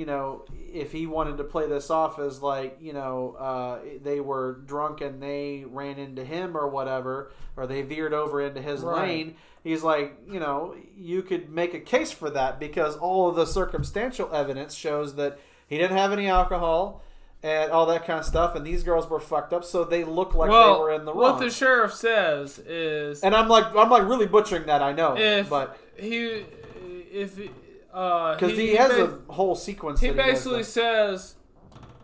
you know, if he wanted to play this off as like, you know, uh, they were drunk and they ran into him or whatever, or they veered over into his Right. lane, he's like, you know, you could make a case for that because all of the circumstantial evidence shows that he didn't have any alcohol and all that kind of stuff, and these girls were fucked up, so they look like well, they were in the wrong. what the sheriff says is and I'm like, I'm like really butchering that, I know, if but he if uh because he, has ba- a whole sequence. he basically says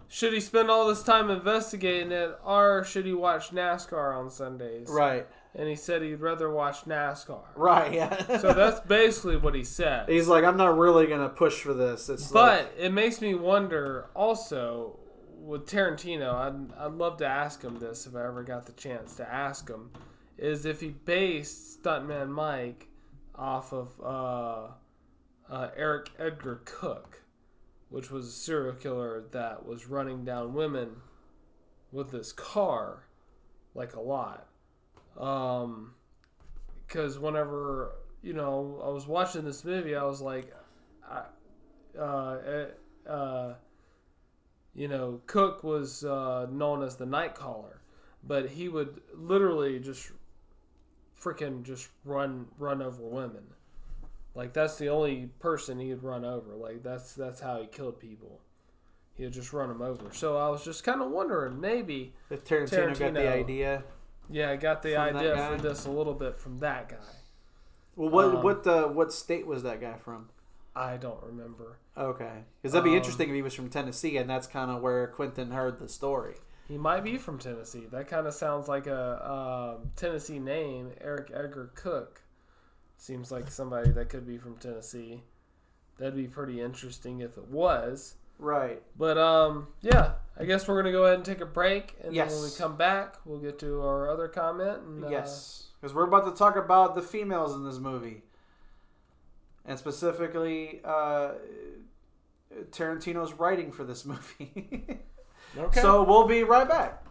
should he spend all this time investigating it or should he watch NASCAR on Sundays? right, And he said he'd rather watch NASCAR. right, yeah. So that's basically what he said. He's like, I'm not really gonna push for this. It's But it makes me wonder also with Tarantino, I'd, I'd love to ask him this if I ever got the chance to ask him, is if he based Stuntman Mike off of uh, uh, Eric Edgar Cooke, which was a serial killer that was running down women with this car, like a lot. Um, because whenever you know I was watching this movie, I was like, I, uh, eh, uh, you know, Cooke was uh, known as the night caller, but he would literally just freaking just run run over women. Like that's the only person he'd run over. Like that's that's how he killed people. He'd just run them over. So I was just kind of wondering, maybe, if Tarantino, got the idea. yeah, I got the idea for this a little bit from that guy. Well, what Um, what uh, what state was that guy from? I don't remember. Okay, because that'd be Um, interesting if he was from Tennessee, and that's kind of where Quentin heard the story. He might be from Tennessee. That kind of sounds like a um, Tennessee name. Eric Edgar Cooke seems like somebody that could be from Tennessee. That'd be pretty interesting if it was. Right. But um, yeah, I guess we're gonna go ahead and take a break, and then when we come back, we'll get to our other comment. And, uh, yes, because we're about to talk about the females in this movie, and specifically uh, Tarantino's writing for this movie. Okay. So we'll be right back.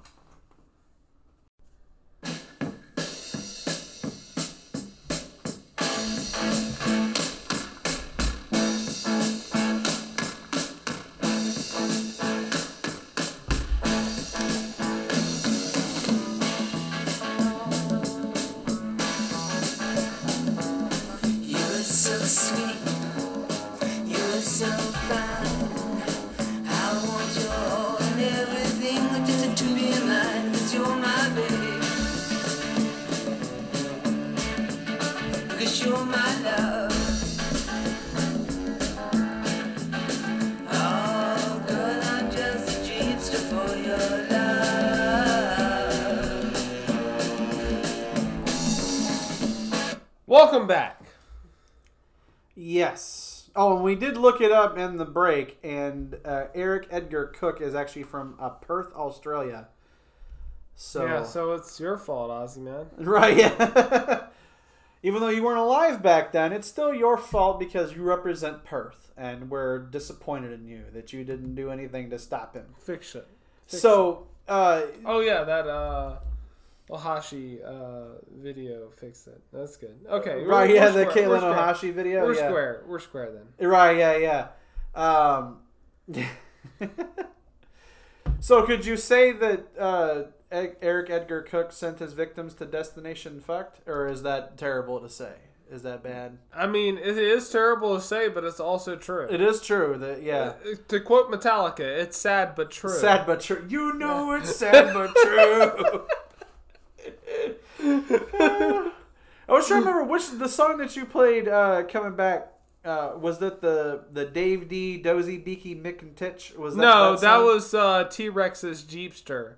It up in the break, and uh, Eric Edgar Cooke is actually from uh, Perth, Australia. So Yeah, so it's your fault, Ozzy man. right, yeah, even though you weren't alive back then, it's still your fault because you represent Perth, and we're disappointed in you that you didn't do anything to stop him. Fiction. So, uh, Oh yeah, that uh, Ohashi uh video fixed it. That's good. Okay, right, yeah, the square- we're Caitlin square. Ohashi video. We're yeah. square. We're square then. Right, yeah, yeah. Um, so, could you say that uh, Eric Edgar Cooke sent his victims to destination fucked, or is that terrible to say? Is that bad? I mean, it is terrible to say, but it's also true. It is true that yeah. Uh, To quote Metallica, it's sad but true. Sad but true. You know it's sad but true. I was trying to remember which the song that you played uh, coming back. Uh, was that the the Dave Dee Dozy Beaky Mick and Tich? Was that No, that, song? was uh, T Rex's Jeepster.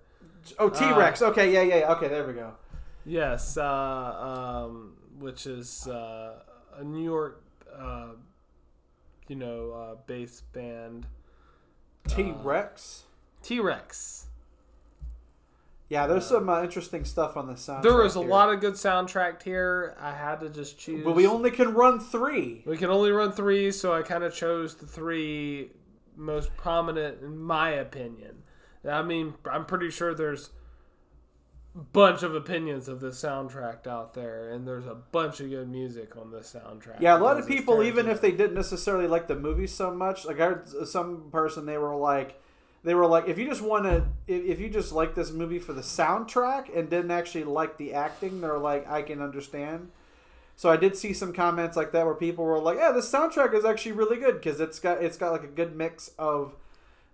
oh T Rex. okay, yeah, yeah. Okay, there we go. Yes, uh, um, which is uh, a New York, uh, you know, uh, bass band. T Rex. T Rex. Yeah, there's some uh, interesting stuff on the soundtrack. There was a here. lot of good soundtrack here. I had to just choose. but we only can run three. we can only run three, so I kind of chose the three most prominent, in my opinion. I mean, I'm pretty sure there's a bunch of opinions of this soundtrack out there, and there's a bunch of good music on this soundtrack. Yeah, a lot of people, even if they didn't necessarily like the movie so much, like I heard some person, they were like, they were like, if you just want to, if, you just like this movie for the soundtrack and didn't actually like the acting, they're like, I can understand. So I did see some comments like that where people were like, yeah, the soundtrack is actually really good because it's got it's got like a good mix of,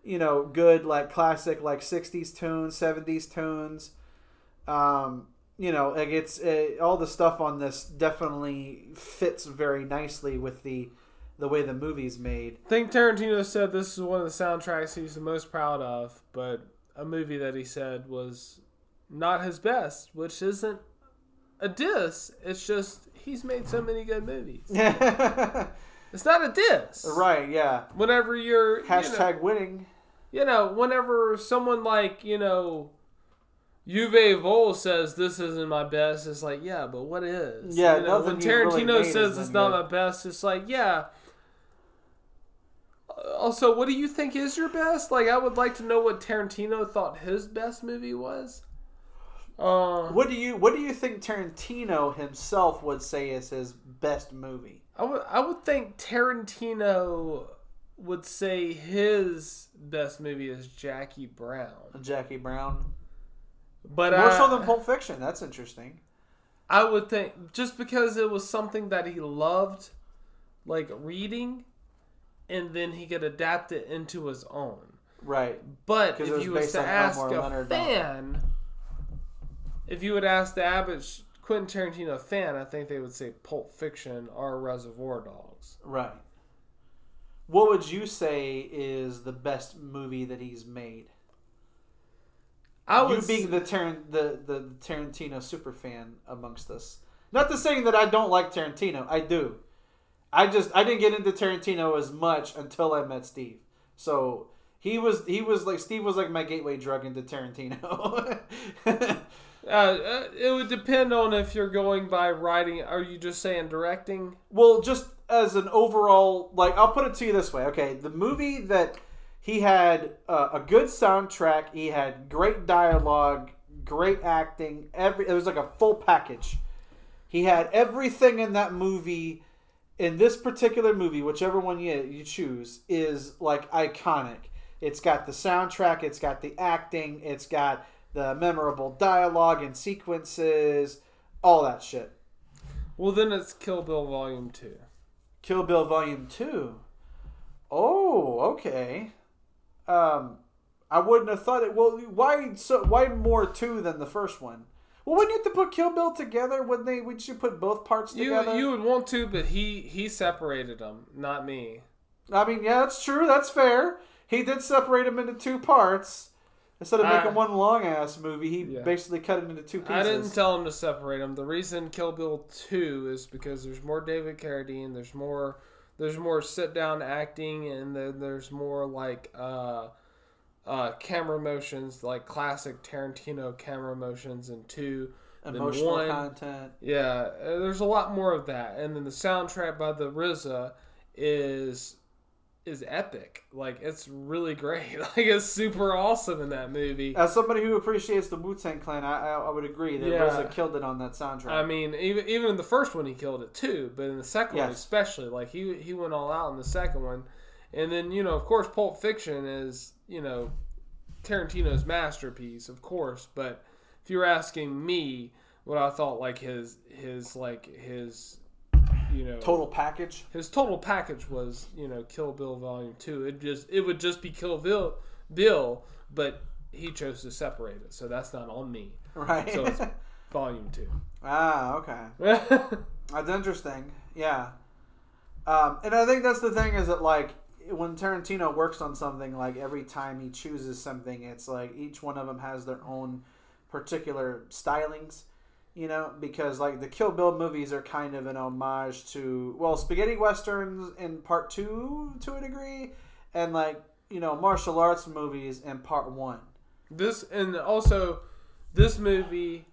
you know, good like classic like '60s tunes, '70s tunes. Um, you know, like it's uh, all the stuff on this definitely fits very nicely with the the way the movie's made. I think Tarantino said this is one of the soundtracks he's the most proud of, but a movie that he said was not his best, which isn't a diss. It's just he's made so many good movies. It's not a diss. Right, yeah. Whenever you're you know- Hashtag winning. you know, whenever someone like, you know, Uwe Boll says this isn't my best, it's like, yeah, but what is? Yeah, you know, when you've really Tarantino says it's not good. my best, it's like, yeah. Also, what do you think is your best? Like, I would like to know what Tarantino thought his best movie was. Uh, What do you What do you think Tarantino himself would say is his best movie? I would I would think Tarantino would say his best movie is Jackie Brown, Jackie Brown. but More I, so than Pulp Fiction. That's interesting. I would think just because it was something that he loved, like reading, and then he could adapt it into his own. Right. But if was you was to ask a Leonard, fan, if you would ask the average Quentin Tarantino fan, I think they would say Pulp Fiction or Reservoir Dogs. Right. What would you say is the best movie that he's made? I would you being the, Taran- the the Tarantino super fan amongst us. Not to saying that I don't like Tarantino. I do. I just I didn't get into Tarantino as much until I met Steve. So he was he was like Steve was like my gateway drug into Tarantino. Uh, uh, it would depend on if you're going by writing. Are you just saying directing? Well, just as an overall, like I'll put it to you this way. Okay, the movie that he had uh, a good soundtrack, he had great dialogue, great acting. Every it was like a full package. He had everything in that movie. In this particular movie, whichever one you you choose, is like iconic. It's got the soundtrack, it's got the acting, it's got the memorable dialogue and sequences, all that shit. Well, then it's Kill Bill Volume Two. Kill Bill Volume Two. Oh, okay. Um, I wouldn't have thought it. Well, why so? Why more two than the first one? Well, wouldn't you have to put Kill Bill together? Wouldn't they? Would you put both parts together? you you would want to, but he he separated them, not me. I mean, yeah, that's true. That's fair. He did separate them into two parts instead of I- making one long ass movie. He Yeah. basically cut it into two pieces. I didn't tell him to separate them. The reason Kill Bill Two is because there's more David Carradine. There's more there's more sit down acting, and then there's more like uh, uh, camera motions, like classic Tarantino camera motions. And two, Emotional one. content. Yeah, uh, there's a lot more of that, and then the soundtrack by the RZA is is epic. Like it's really great. Like it's super awesome in that movie. As somebody who appreciates the Wu Tang Clan, I, I I would agree that Yeah. RZA killed it on that soundtrack. I mean, even even in the first one he killed it too, but in the second one especially, like he he went all out in the second one, and then you know of course Pulp Fiction is you know Tarantino's masterpiece, of course. But if you're asking me what I thought like his his like his you know Total package. his total package was you know Kill Bill Volume Two. It just it would just be Kill Bill Bill, but he chose to separate it, so that's not on me. Right. So it's Volume Two. ah, okay. That's interesting. Yeah. Um, and I think that's the thing is that like when Tarantino works on something, like every time he chooses something, it's like each one of them has their own particular stylings. You know, because like the Kill Bill movies are kind of an homage to well, spaghetti westerns in part two to a degree, and like you know martial arts movies in part one. This and also this movie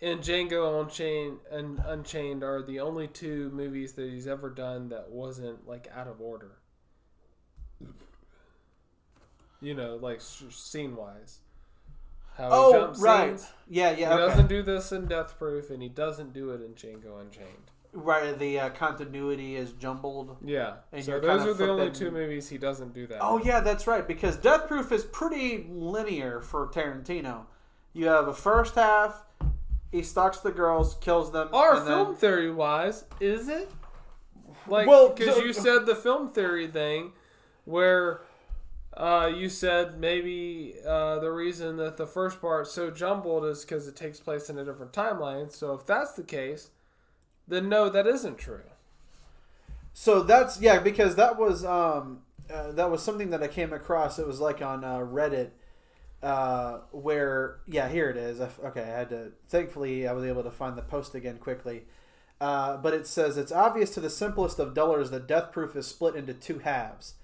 and Django Unchained and Unchained are the only two movies that he's ever done that wasn't like out of order. You know, like scene wise. How he Oh, jumps right. scenes. Yeah, He. Okay. doesn't do this in Death Proof, and he doesn't do it in Django Unchained. Right, the uh, continuity is jumbled. Yeah, And so those are the only two movies he doesn't do that. Oh in. yeah, that's right. Because Death Proof is pretty linear for Tarantino. You have a first half. He stalks the girls, kills them. Our film Then, theory wise, is it? Like, Well, because so- you said the film theory thing, where uh, you said maybe uh, the reason that the first part's so jumbled is because it takes place in a different timeline. So if that's the case, then no, that isn't true. so that's yeah, because that was um, uh, that was something that I came across. It was like on uh, Reddit, uh, where yeah, here it is. I Okay, I had to. Thankfully, I was able to find the post again quickly. Uh, but it says it's obvious to the simplest of dullers that Death Proof is split into two halves.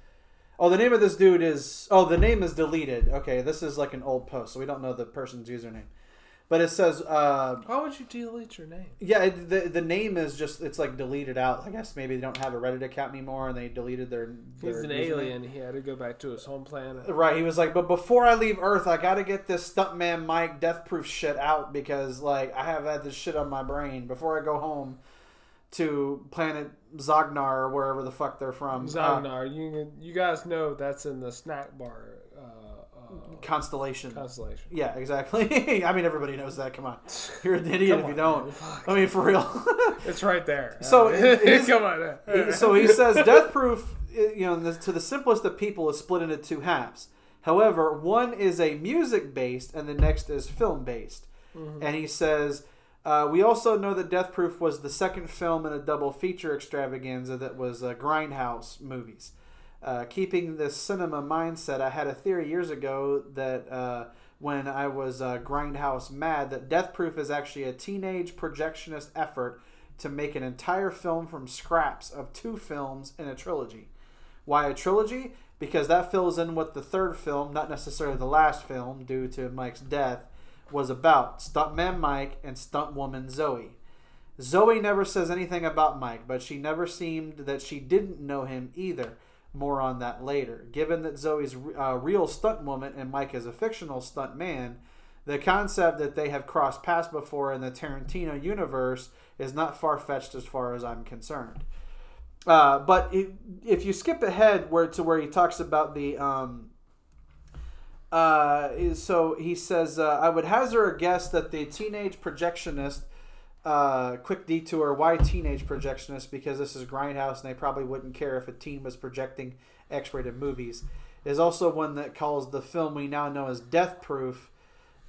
Oh, the name of this dude is. Oh, the name is deleted. Okay, this is like an old post, so we don't know the person's username. But it says, uh, Why would you delete your name? yeah, it, the the name is just it's like deleted out. I guess maybe they don't have a Reddit account anymore, and they deleted their. He's their an username. alien. He had to go back to his home planet. Right, he was like, but before I leave Earth, I got to get this stuntman Mike death proof shit out because like I have had this shit on my brain before I go home to planet Zognar or wherever the fuck they're from. Uh, Zognar, you you guys know that's in the snack bar uh, uh, constellation. constellation. yeah, exactly. I mean, everybody knows that. Come on, you're an idiot if you don't. man. I mean, for real. It's right there. So, Uh, it- it is- come on. He- so he says death proof you know to the simplest of people is split into two halves however one is a music based and the next is film based and he says uh, we also know that death proof was the second film in a double feature extravaganza that was uh, grindhouse movies uh, keeping this cinema mindset i had a theory years ago that uh, when i was uh, grindhouse mad that death proof is actually a teenage projectionist effort to make an entire film from scraps of two films in a trilogy. Why a trilogy? Because that fills in what the third film, not necessarily the last film, due to Mike's death, was about Stuntman Mike and Stuntwoman Zoe. Zoe never says anything about Mike, but she never seemed that she didn't know him either. More on that later. Given that Zoe's uh, real stunt woman and Mike is a fictional stunt man, the concept that they have crossed paths before in the Tarantino universe is not far fetched as far as I'm concerned. Uh, but if, if you skip ahead where to where he talks about the um, uh, so he says uh, I would hazard a guess that the teenage projectionist uh, quick detour why teenage projectionist because this is grindhouse and they probably wouldn't care if a teen was projecting x-rated movies is also one that calls the film we now know as death proof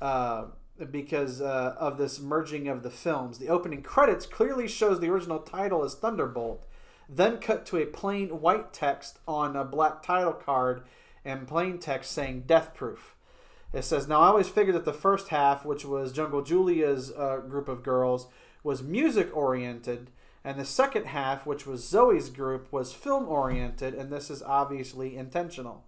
uh, because uh, of this merging of the films. The opening credits clearly shows the original title as Thunderbolt, then cut to a plain white text on a black title card and plain text saying Death Proof. It says, Now I always figured that the first half, which was Jungle Julia's uh, group of girls, was music oriented, and the second half, which was Zoe's group, was film oriented, and this is obviously intentional.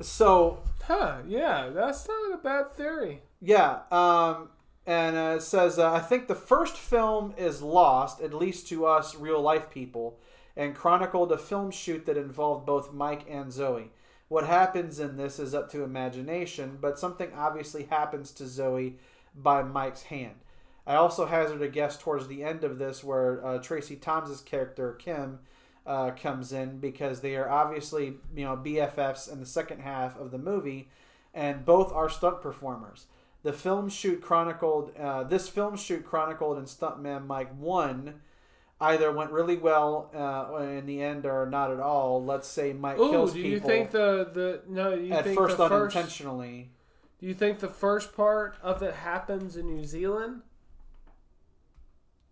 So Huh, yeah, that's not a bad theory. Yeah, um, and uh, it says, uh, I think the first film is lost, at least to us real life people, and chronicled a film shoot that involved both Mike and Zoe. What happens in this is up to imagination, but something obviously happens to Zoe by Mike's hand. I also hazard a guess towards the end of this where uh, Tracie Thoms's character Kim uh, comes in because they are obviously you know BFFs in the second half of the movie, and both are stunt performers. The film shoot chronicled uh, this film shoot chronicled in Stuntman Mike one either went really well uh, in the end or not at all. Let's say Mike Ooh, kills do you think the the no? You at think first the first? unintentionally. Do you think the first part of it happens in New Zealand?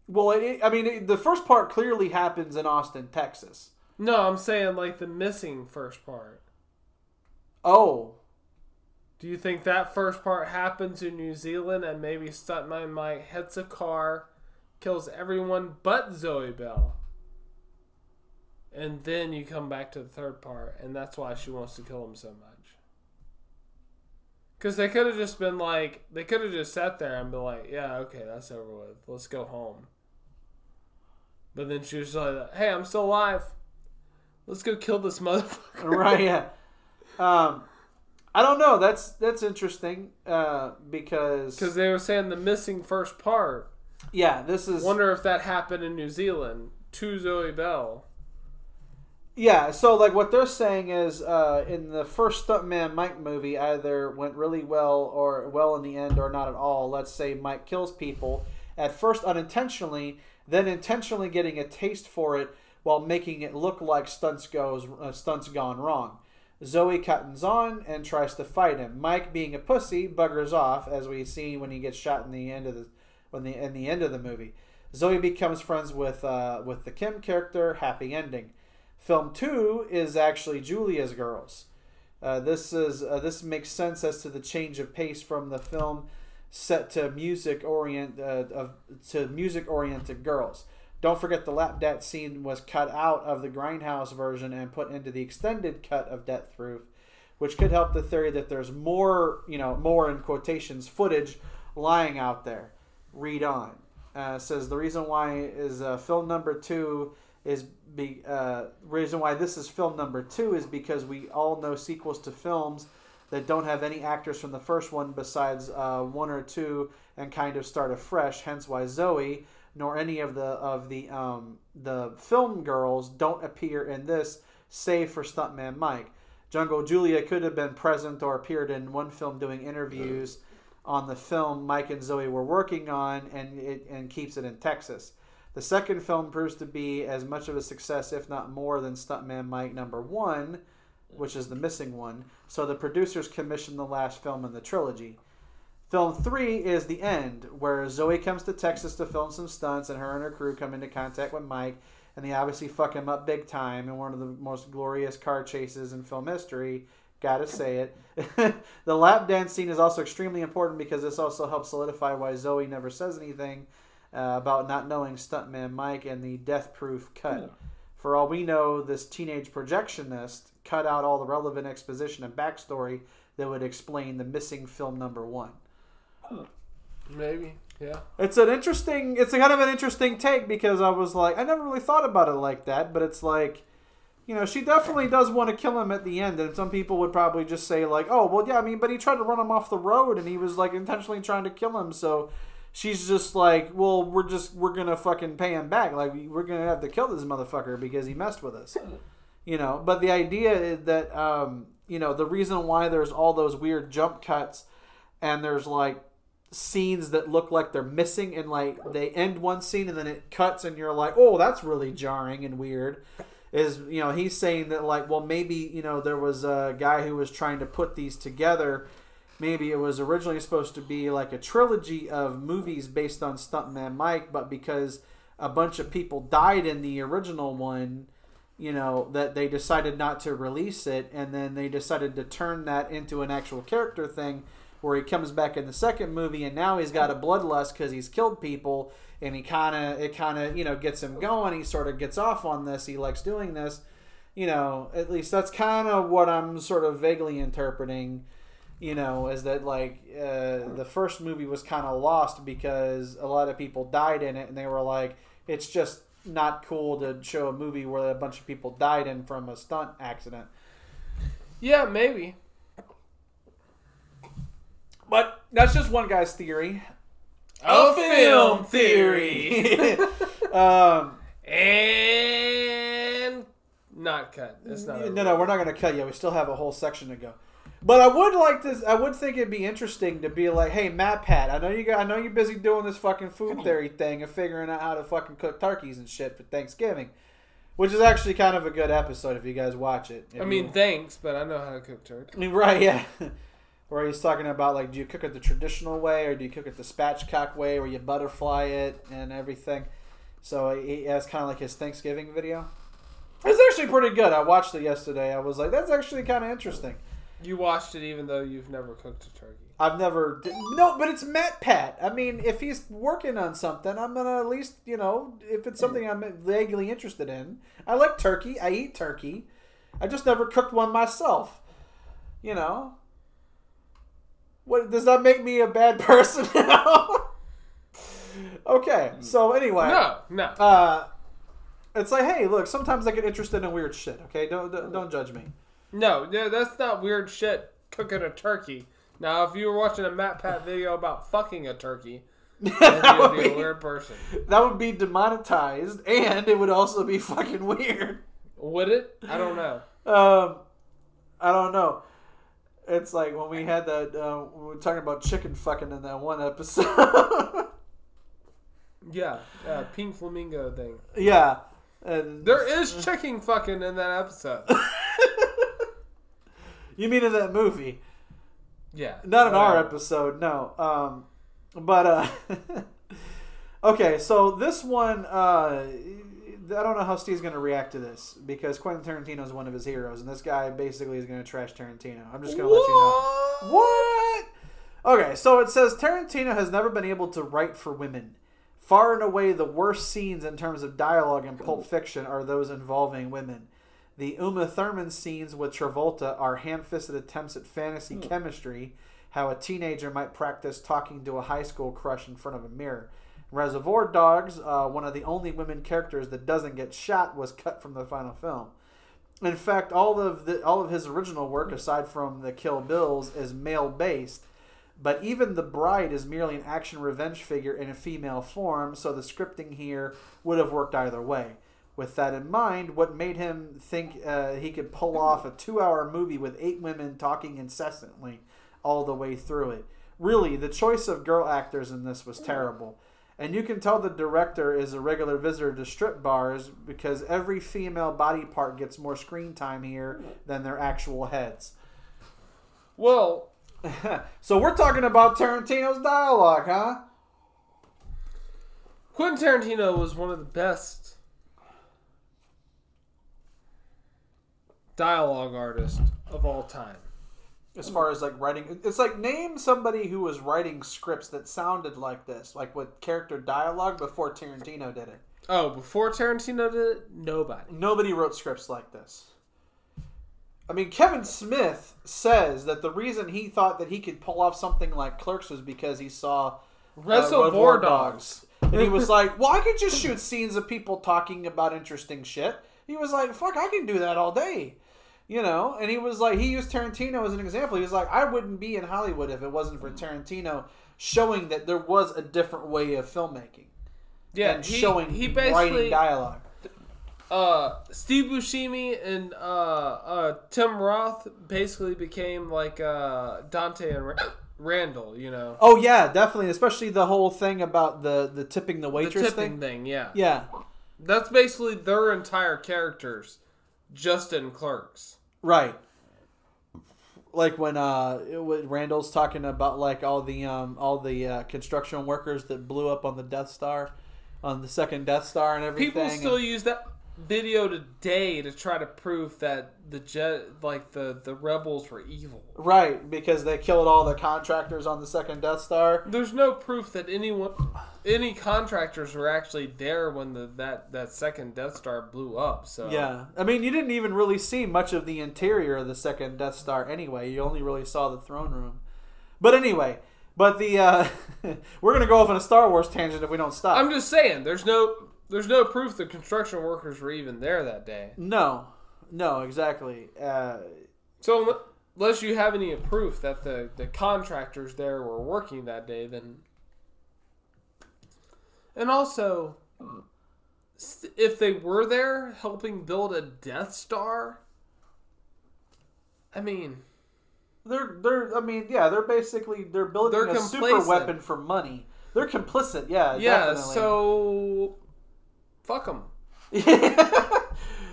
Well, it, I mean, it, the first part clearly happens in Austin, Texas. No, I'm saying like the missing first part. Oh, Do you think that first part happens in New Zealand and maybe Stuntman Mike hits a car, kills everyone but Zoe Bell? And then you come back to the third part, and that's why she wants to kill him so much. Because they could have just been like, they could have just sat there and been like, yeah, okay, that's over with. Let's go home. But then she was like, hey, I'm still alive. Let's go kill this motherfucker. right. Yeah. Um, I don't know. That's that's interesting uh, because Because they were saying the missing first part. Yeah, this is Wonder if that happened in New Zealand to Zoe Bell. Yeah, so like what they're saying is uh, in the first Stuntman Mike movie, either went really well or well in the end or not at all. Let's say Mike kills people at first unintentionally, then intentionally getting a taste for it while making it look like stunts goes uh, stunts gone wrong. Zoe cottons on and tries to fight him. Mike, being a pussy, buggers off as we see when he gets shot in the end of the when the in the end of the movie. Zoe becomes friends with uh, with the Kim character. Happy ending. Film two is actually Julia's Girls. Uh, this is uh, this makes sense as to the change of pace from the film set to music orient uh, of to music oriented girls. Don't forget the lap dance scene was cut out of the Grindhouse version and put into the extended cut of Death Proof, which could help the theory that there's more, you know, more in quotations footage lying out there. Read on. Uh, says the reason why is uh, film number two is be uh, reason why this is film number two is because we all know sequels to films that don't have any actors from the first one besides uh, one or two and kind of start afresh. Hence why Zoe nor any of the of the um, the film girls don't appear in this, save for Stuntman Mike. Jungle Julia could have been present or appeared in one film doing interviews on the film Mike and Zoe were working on, and it and keeps it in Texas. The second film proves to be as much of a success, if not more, than Stuntman Mike number one, which is the missing one. So the producers commissioned the last film in the trilogy. Film three is the end, where Zoe comes to Texas to film some stunts, and her and her crew come into contact with Mike, and they obviously fuck him up big time in one of the most glorious car chases in film history. Gotta say it. the lap dance scene is also extremely important because this also helps solidify why Zoe never says anything uh, about not knowing Stuntman Mike and the Death Proof cut. For all we know, this teenage projectionist cut out all the relevant exposition and backstory that would explain the missing film number one. Maybe, yeah. It's an interesting. It's a kind of an interesting take because I was like, I never really thought about it like that. But it's like, you know, she definitely does want to kill him at the end, and some people would probably just say like, oh, well, yeah, I mean, but he tried to run him off the road, and he was like intentionally trying to kill him, so. She's just like, well, we're just we're gonna fucking pay him back. Like we're gonna have to kill this motherfucker because he messed with us, you know. But the idea is that um, you know the reason why there's all those weird jump cuts, and there's like scenes that look like they're missing and like they end one scene and then it cuts and you're like oh that's really jarring and weird is you know he's saying that like well maybe you know there was a guy who was trying to put these together. Maybe it was originally supposed to be like a trilogy of movies based on stuntman mike but because a bunch of people died in the original one you know that they decided not to release it and then they decided to turn that into an actual character thing where he comes back in the second movie and now he's got a bloodlust because he's killed people and he kind of it kind of you know gets him going he sort of gets off on this he likes doing this you know at least that's kind of what i'm sort of vaguely interpreting you know, is that like uh, the first movie was kind of lost because a lot of people died in it, and they were like, it's just not cool to show a movie where a bunch of people died in from a stunt accident. Yeah, maybe. But that's just one guy's theory. A film theory. um, and not cut. It's not. no, no, we're not going to cut yet. We still have a whole section to go. But I would like to. I would think it'd be interesting to be like, "Hey, Matt, Pat, I know you got. I know you're busy doing this fucking food theory thing and figuring out how to fucking cook turkeys and shit for Thanksgiving." Which is actually kind of a good episode if you guys watch it. I mean, you- thanks, but I know how to cook turkey. I mean, right, yeah. Where he's talking about like, do you cook it the traditional way or do you cook it the spatchcock way, where you butterfly it and everything? So he that's kind of like his Thanksgiving video. It's actually pretty good. I watched it yesterday. I was like, that's actually kind of interesting. You watched it even though you've never cooked a turkey. I've never no, but it's MatPat. I mean, if he's working on something, I'm gonna at least you know if it's something I'm vaguely interested in. I like turkey. I eat turkey. I just never cooked one myself. You know. What does that make me a bad person now? okay, so anyway, No, no. uh, it's like, hey, look, sometimes I get interested in weird shit. Okay, don't don't, don't judge me. No, no, that's not weird shit. Cooking a turkey. Now, if you were watching a MatPat video about fucking a turkey, that, you'd would be a be, weird person. that would be demonetized, and it would also be fucking weird. Would it? I don't know. Um, I don't know. It's like when we had that. Uh, we were talking about chicken fucking in that one episode. Yeah, uh, pink flamingo thing. yeah, and There is chicken fucking in that episode. you mean in that movie? Yeah, Not in our episode, no. Um, but uh, okay, so this one, uh, I don't know how Steve's going to react to this because Quentin Tarantino is one of his heroes, and this guy basically is going to trash Tarantino. I'm just going to let you know. What? Okay, so it says Tarantino has never been able to write for women. Far and away, the worst scenes in terms of dialogue in Pulp Fiction are those involving women. The Uma Thurman scenes with Travolta are ham fisted attempts at fantasy hmm. chemistry, how a teenager might practice talking to a high school crush in front of a mirror. Reservoir Dogs, uh, one of the only women characters that doesn't get shot, was cut from the final film. In fact, all of the all of his original work, aside from the Kill Bills, is male based. But even the bride is merely an action revenge figure in a female form, so the scripting here would have worked either way. With that in mind, what made him think uh, he could pull off a two-hour movie with eight women talking incessantly all the way through it? Really, the choice of girl actors in this was terrible. And you can tell the director is a regular visitor to strip bars because every female body part gets more screen time here than their actual heads. Well, so we're talking about Tarantino's dialogue, huh? Quentin Tarantino was one of the best dialogue artists of all time. As far as like writing, it's like name somebody who was writing scripts that sounded like this, like with character dialogue before Tarantino did it. Oh, before Tarantino did it, nobody. Nobody wrote scripts like this. I mean, Kevin Smith says that the reason he thought that he could pull off something like Clerks was because he saw uh, Reservoir Dogs. And he was like, well, I could just shoot scenes of people talking about interesting shit. He was like, fuck, I can do that all day. You know? And he was like, he used Tarantino as an example. He was like, I wouldn't be in Hollywood if it wasn't for Tarantino showing that there was a different way of filmmaking. Yeah, and he, showing he writing basically dialogue. uh, Steve Buscemi and uh, uh, Tim Roth basically became like uh, Dante and Ra- Randall. You know, Oh yeah, definitely. Especially the whole thing about the the tipping the the waitress tipping thing. thing. Yeah, Yeah, that's basically their entire characters, just in Clerks. Right. Like when uh was- Randall's talking about like all the um all the uh, construction workers that blew up on the Death Star, on the second Death Star and everything. People still and- use that video today to try to prove that the jet, like the the rebels, were evil. Right, because they killed all the contractors on the second Death Star. There's no proof that anyone, any contractors were actually there when the that that second Death Star blew up. So Yeah, I mean, you didn't even really see much of the interior of the second Death Star anyway. You only really saw the throne room. But anyway, but the uh, we're gonna go off on a Star Wars tangent if we don't stop. I'm just saying, there's no there's no proof the construction workers were even there that day. no, no, exactly. Uh, So unless you have any proof that the the contractors there were working that day, then and also if they were there helping build a Death Star, I mean. they're they're. I mean, yeah, they're basically they're building They're a super weapon for money. They're complicit. Yeah, Yeah, definitely. so fuck them.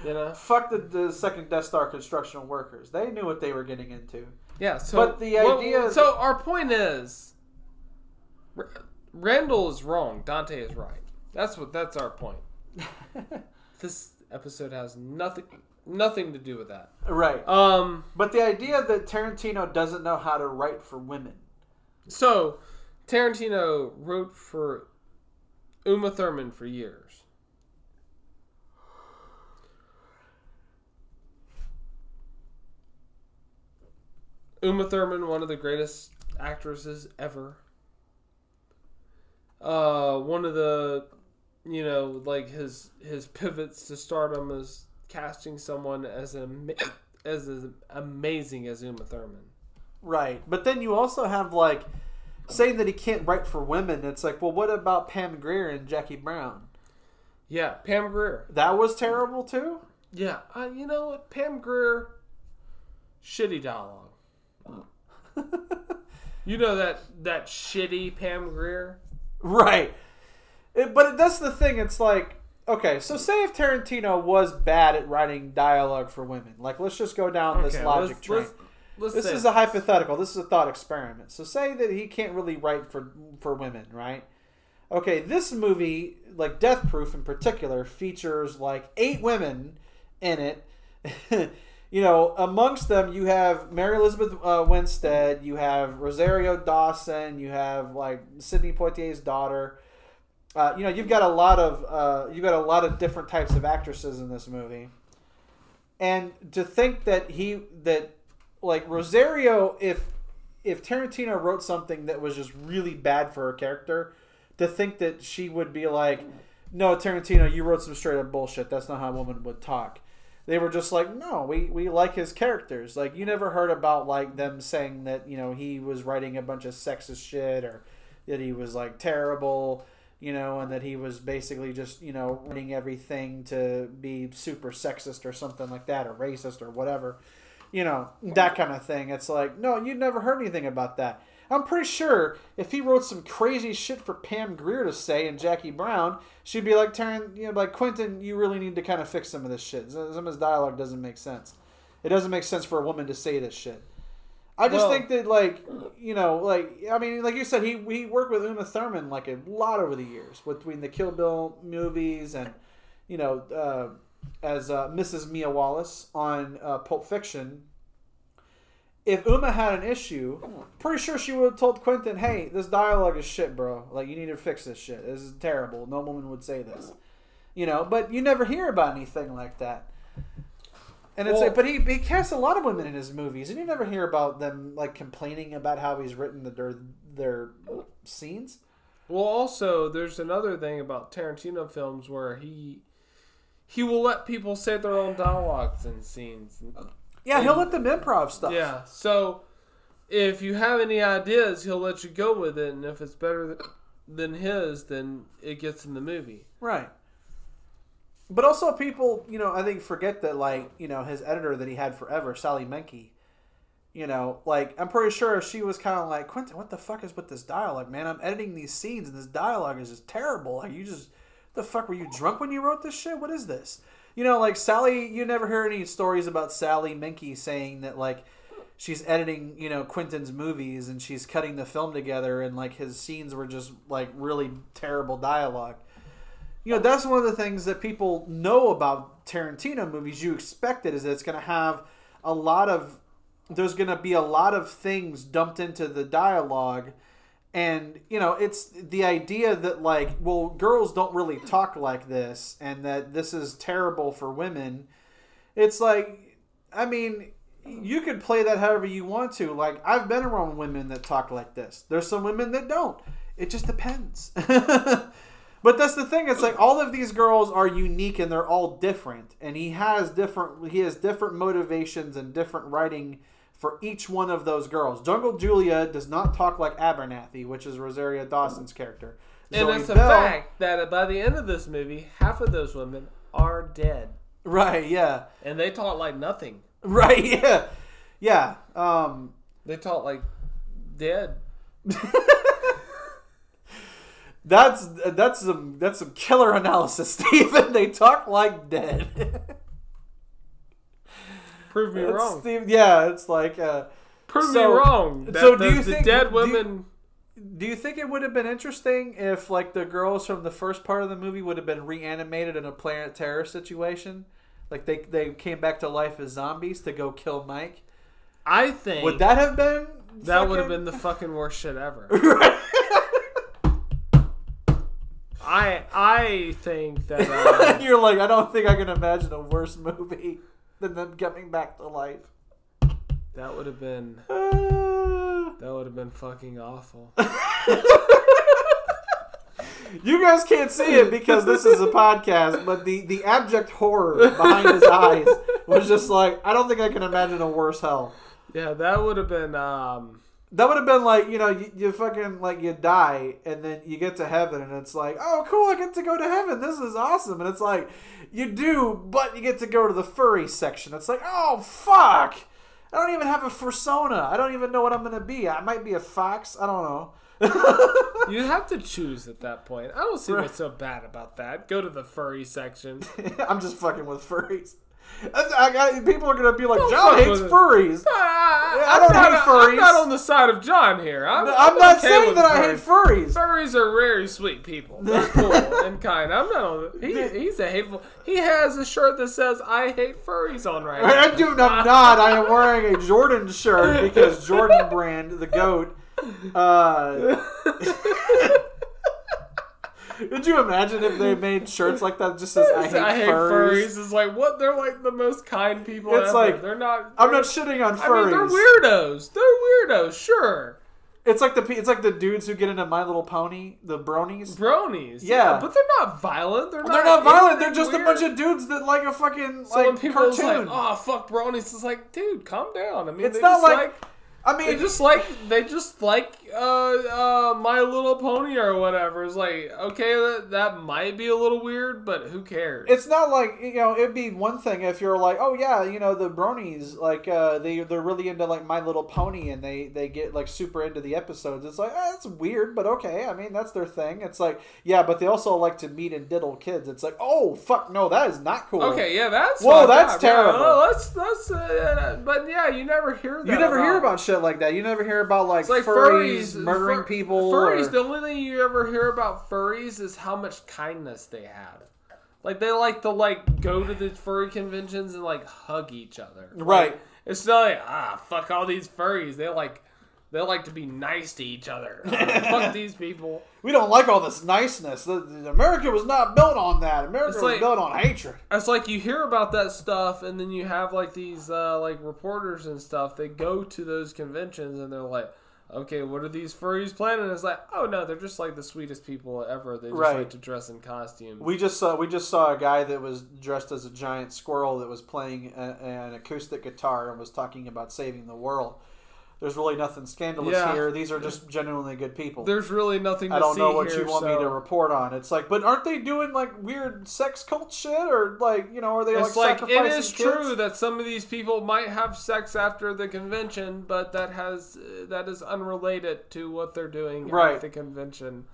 You know. Fuck the, the second Death Star construction workers. They knew what they were getting into. Yeah. So, But the well, idea- So our point is, R- Randall is wrong. Dante is right. That's what. That's our point. this episode has nothing nothing to do with that. Right. Um. But the idea that Tarantino doesn't know how to write for women. So Tarantino wrote for Uma Thurman for years. Uma Thurman, one of the greatest actresses ever. Uh, one of the, you know, like his his pivots to stardom is casting someone as am- as, as amazing as Uma Thurman. Right. But then you also have like saying that he can't write for women. It's like, well, what about Pam Grier and Jackie Brown? Yeah, Pam Grier. That was terrible too. Yeah, uh, you know what? Pam Grier, shitty dialogue. you know that that shitty Pam Grier, Right. It, but that's the thing. It's like, okay, so say if Tarantino was bad at writing dialogue for women, like let's just go down this logic let's- train. let's- let's this is a hypothetical. This is a thought experiment. So say that he can't really write for for women, right? Okay, this movie, like Death Proof in particular, features like eight women in it. you know, amongst them you have Mary Elizabeth uh, Winstead, you have Rosario Dawson, you have like Sidney Poitier's daughter. Uh, you know, you've got a lot of uh, you've got a lot of different types of actresses in this movie, and to think that he that like Rosario, if if Tarantino wrote something that was just really bad for her character, to think that she would be like, "No, Tarantino, you wrote some straight up bullshit. That's not how a woman would talk." They were just like, "No, we we like his characters." Like you never heard about like them saying that you know he was writing a bunch of sexist shit or that he was like terrible, you know, and that he was basically just you know writing everything to be super sexist or something like that or racist or whatever you know that kind of thing it's like no you'd never heard anything about that i'm pretty sure if he wrote some crazy shit for pam grier to say and jackie brown she'd be like Taryn, you know like quentin you really need to kind of fix some of this shit some of his dialogue doesn't make sense it doesn't make sense for a woman to say this shit i just Well- think that like you know like i mean like you said he he worked with uma thurman like a lot over the years between the kill bill movies and you know uh as uh, Mrs. Mia Wallace on uh, Pulp Fiction. If Uma had an issue, pretty sure she would have told Quentin, "Hey, this dialogue is shit, bro. Like, you need to fix this shit. This is terrible. No woman would say this." You know, but you never hear about anything like that. And it's Well- like, but he he casts a lot of women in his movies, and you never hear about them like complaining about how he's written the, their their scenes. Well, also there's another thing about Tarantino films where he he will let people say their own dialogues and scenes. Yeah, he'll let them improv stuff. Yeah, so if you have any ideas, he'll let you go with it, and if it's better th- than his, then it gets in the movie. Right. But also, people, you know, I think forget that, like, you know, his editor that he had forever, Sally Menke, you know, like, I'm pretty sure she was kind of like, Quentin, what the fuck is with this dialogue, man? I'm editing these scenes and this dialogue is just terrible. Like, you just, the fuck, were you drunk when you wrote this shit? What is this? You know, like, Sally, you never hear any stories about Sally Menke saying that, like, she's editing, you know, Quentin's movies and she's cutting the film together and, like, his scenes were just, like, really terrible dialogue you know that's one of the things that people know about Tarantino movies. You expect it is that it's going to have a lot of there's going to be a lot of things dumped into the dialogue and you know it's the idea that like well girls don't really talk like this and that this is terrible for women. It's like i mean you could play that however you want to. Like i've been around women that talk like this. There's some women that don't. It just depends. But that's the thing. It's like all of these girls are unique and they're all different. And he has different he has different motivations and different writing for each one of those girls jungle julia does not talk like abernathy which is rosario dawson's character And Zoe it's a Bell- fact that by the end of this movie, half of those women are dead, right yeah and they talk like nothing. right yeah yeah um They talk like dead. That's that's some that's some killer analysis, Stephen. They talk like dead. Prove me It's wrong. Steve- yeah, it's like. Uh, Prove so- me wrong. That so the, do you the think- dead do you- women? do you think it would have been interesting if, like, the girls from the first part of the movie would have been reanimated in a Planet Terror situation? Like they they came back to life as zombies to go kill Mike. I think Would that have been? that would have been the fucking worst shit ever. I I think that uh, You're like, I don't think I can imagine a worse movie than them coming back to life. that would have been Uh, that would have been fucking awful. You guys can't see it because this is a podcast, but the, the abject horror behind his eyes was just like, I don't think I can imagine a worse hell. Yeah, that would have been um That would have been like, you know, you, you fucking, like, you die, and then you get to heaven, and it's like, oh, cool, I get to go to heaven. This is awesome. And it's like, you do, but you get to go to the furry section. It's like, oh, fuck. I don't even have a persona. I don't even know what I'm going to be. I might be a fox. I don't know. you have to choose at that point. I don't see what's so bad about that. Go to the furry section. I'm just fucking with furries. I, I people are going to be like, Don't John hates furries. I, I don't hate furries. I'm not on the side of John here. I'm, I'm not okay saying that I hate furries. furries. Furries are very sweet people. They're cool and kind. I'm not on. He, he's a hateful. He has a shirt that says "I hate furries" on right now. I do. I'm not. I am wearing a Jordan shirt because Jordan brand, the goat. Uh, could you imagine if they made shirts like that just says "I hate, furries"? It's like what? They're like the most kind people. It's ever. like, they're not. I'm not shitting on I mean, they're weirdos. They're weirdos. Sure, It's like the it's like the dudes who get into My Little Pony, the bronies. bronies. Yeah. but they're not violent. They're not. They're not violent. They're just a bunch of dudes that like a fucking So when like people are cartoon. like, "Oh fuck, bronies," it's like, dude, calm down. I mean, It's not just like- I mean, They just like they just like uh, uh, My Little Pony or whatever. It's like okay, that, that might be a little weird, but who cares? it's not like you know it'd be one thing if you're like oh yeah you know the bronies like uh they they're really into like my little pony and they they get like super into the episodes it's like eh, it's weird but okay i mean that's their thing it's like yeah but they also like to meet and diddle kids it's like oh fuck no that is not cool okay, yeah, that's Whoa, fucked that's up. Yeah, terrible. well, that's that's. Uh, but yeah, you never hear that. you never hear about shit like that you never hear about like, like furries, furries murdering fur- people Furries. or- The only thing you ever hear about furries is how much kindness they have. Like they like to like go to the furry conventions and like hug each other. Like, Right. it's not like ah fuck all these furries. They like they like to be nice to each other. Ah, fuck these people. we don't like all this niceness The- the- america was not built on that america It's was like- built on hatred It's like you hear about that stuff, and then you have like these uh, like reporters and stuff. They go to those conventions and they're like, "Okay, what are these furries planning?" It's like, "Oh no, they're just like the sweetest people ever. They just Right. like to dress in costumes." We just saw we just saw a guy that was dressed as a giant squirrel that was playing a, an acoustic guitar and was talking about saving the world. There's really nothing scandalous Yeah. here. These are just genuinely good people. There's really nothing. To I don't know what here, you want me to report on. It's like, but aren't they doing like weird sex cult shit or like you know are they It's like, like it sacrificing is kids? true that some of these people might have sex after the convention, but that has uh, that is unrelated to what they're doing Right. at the convention.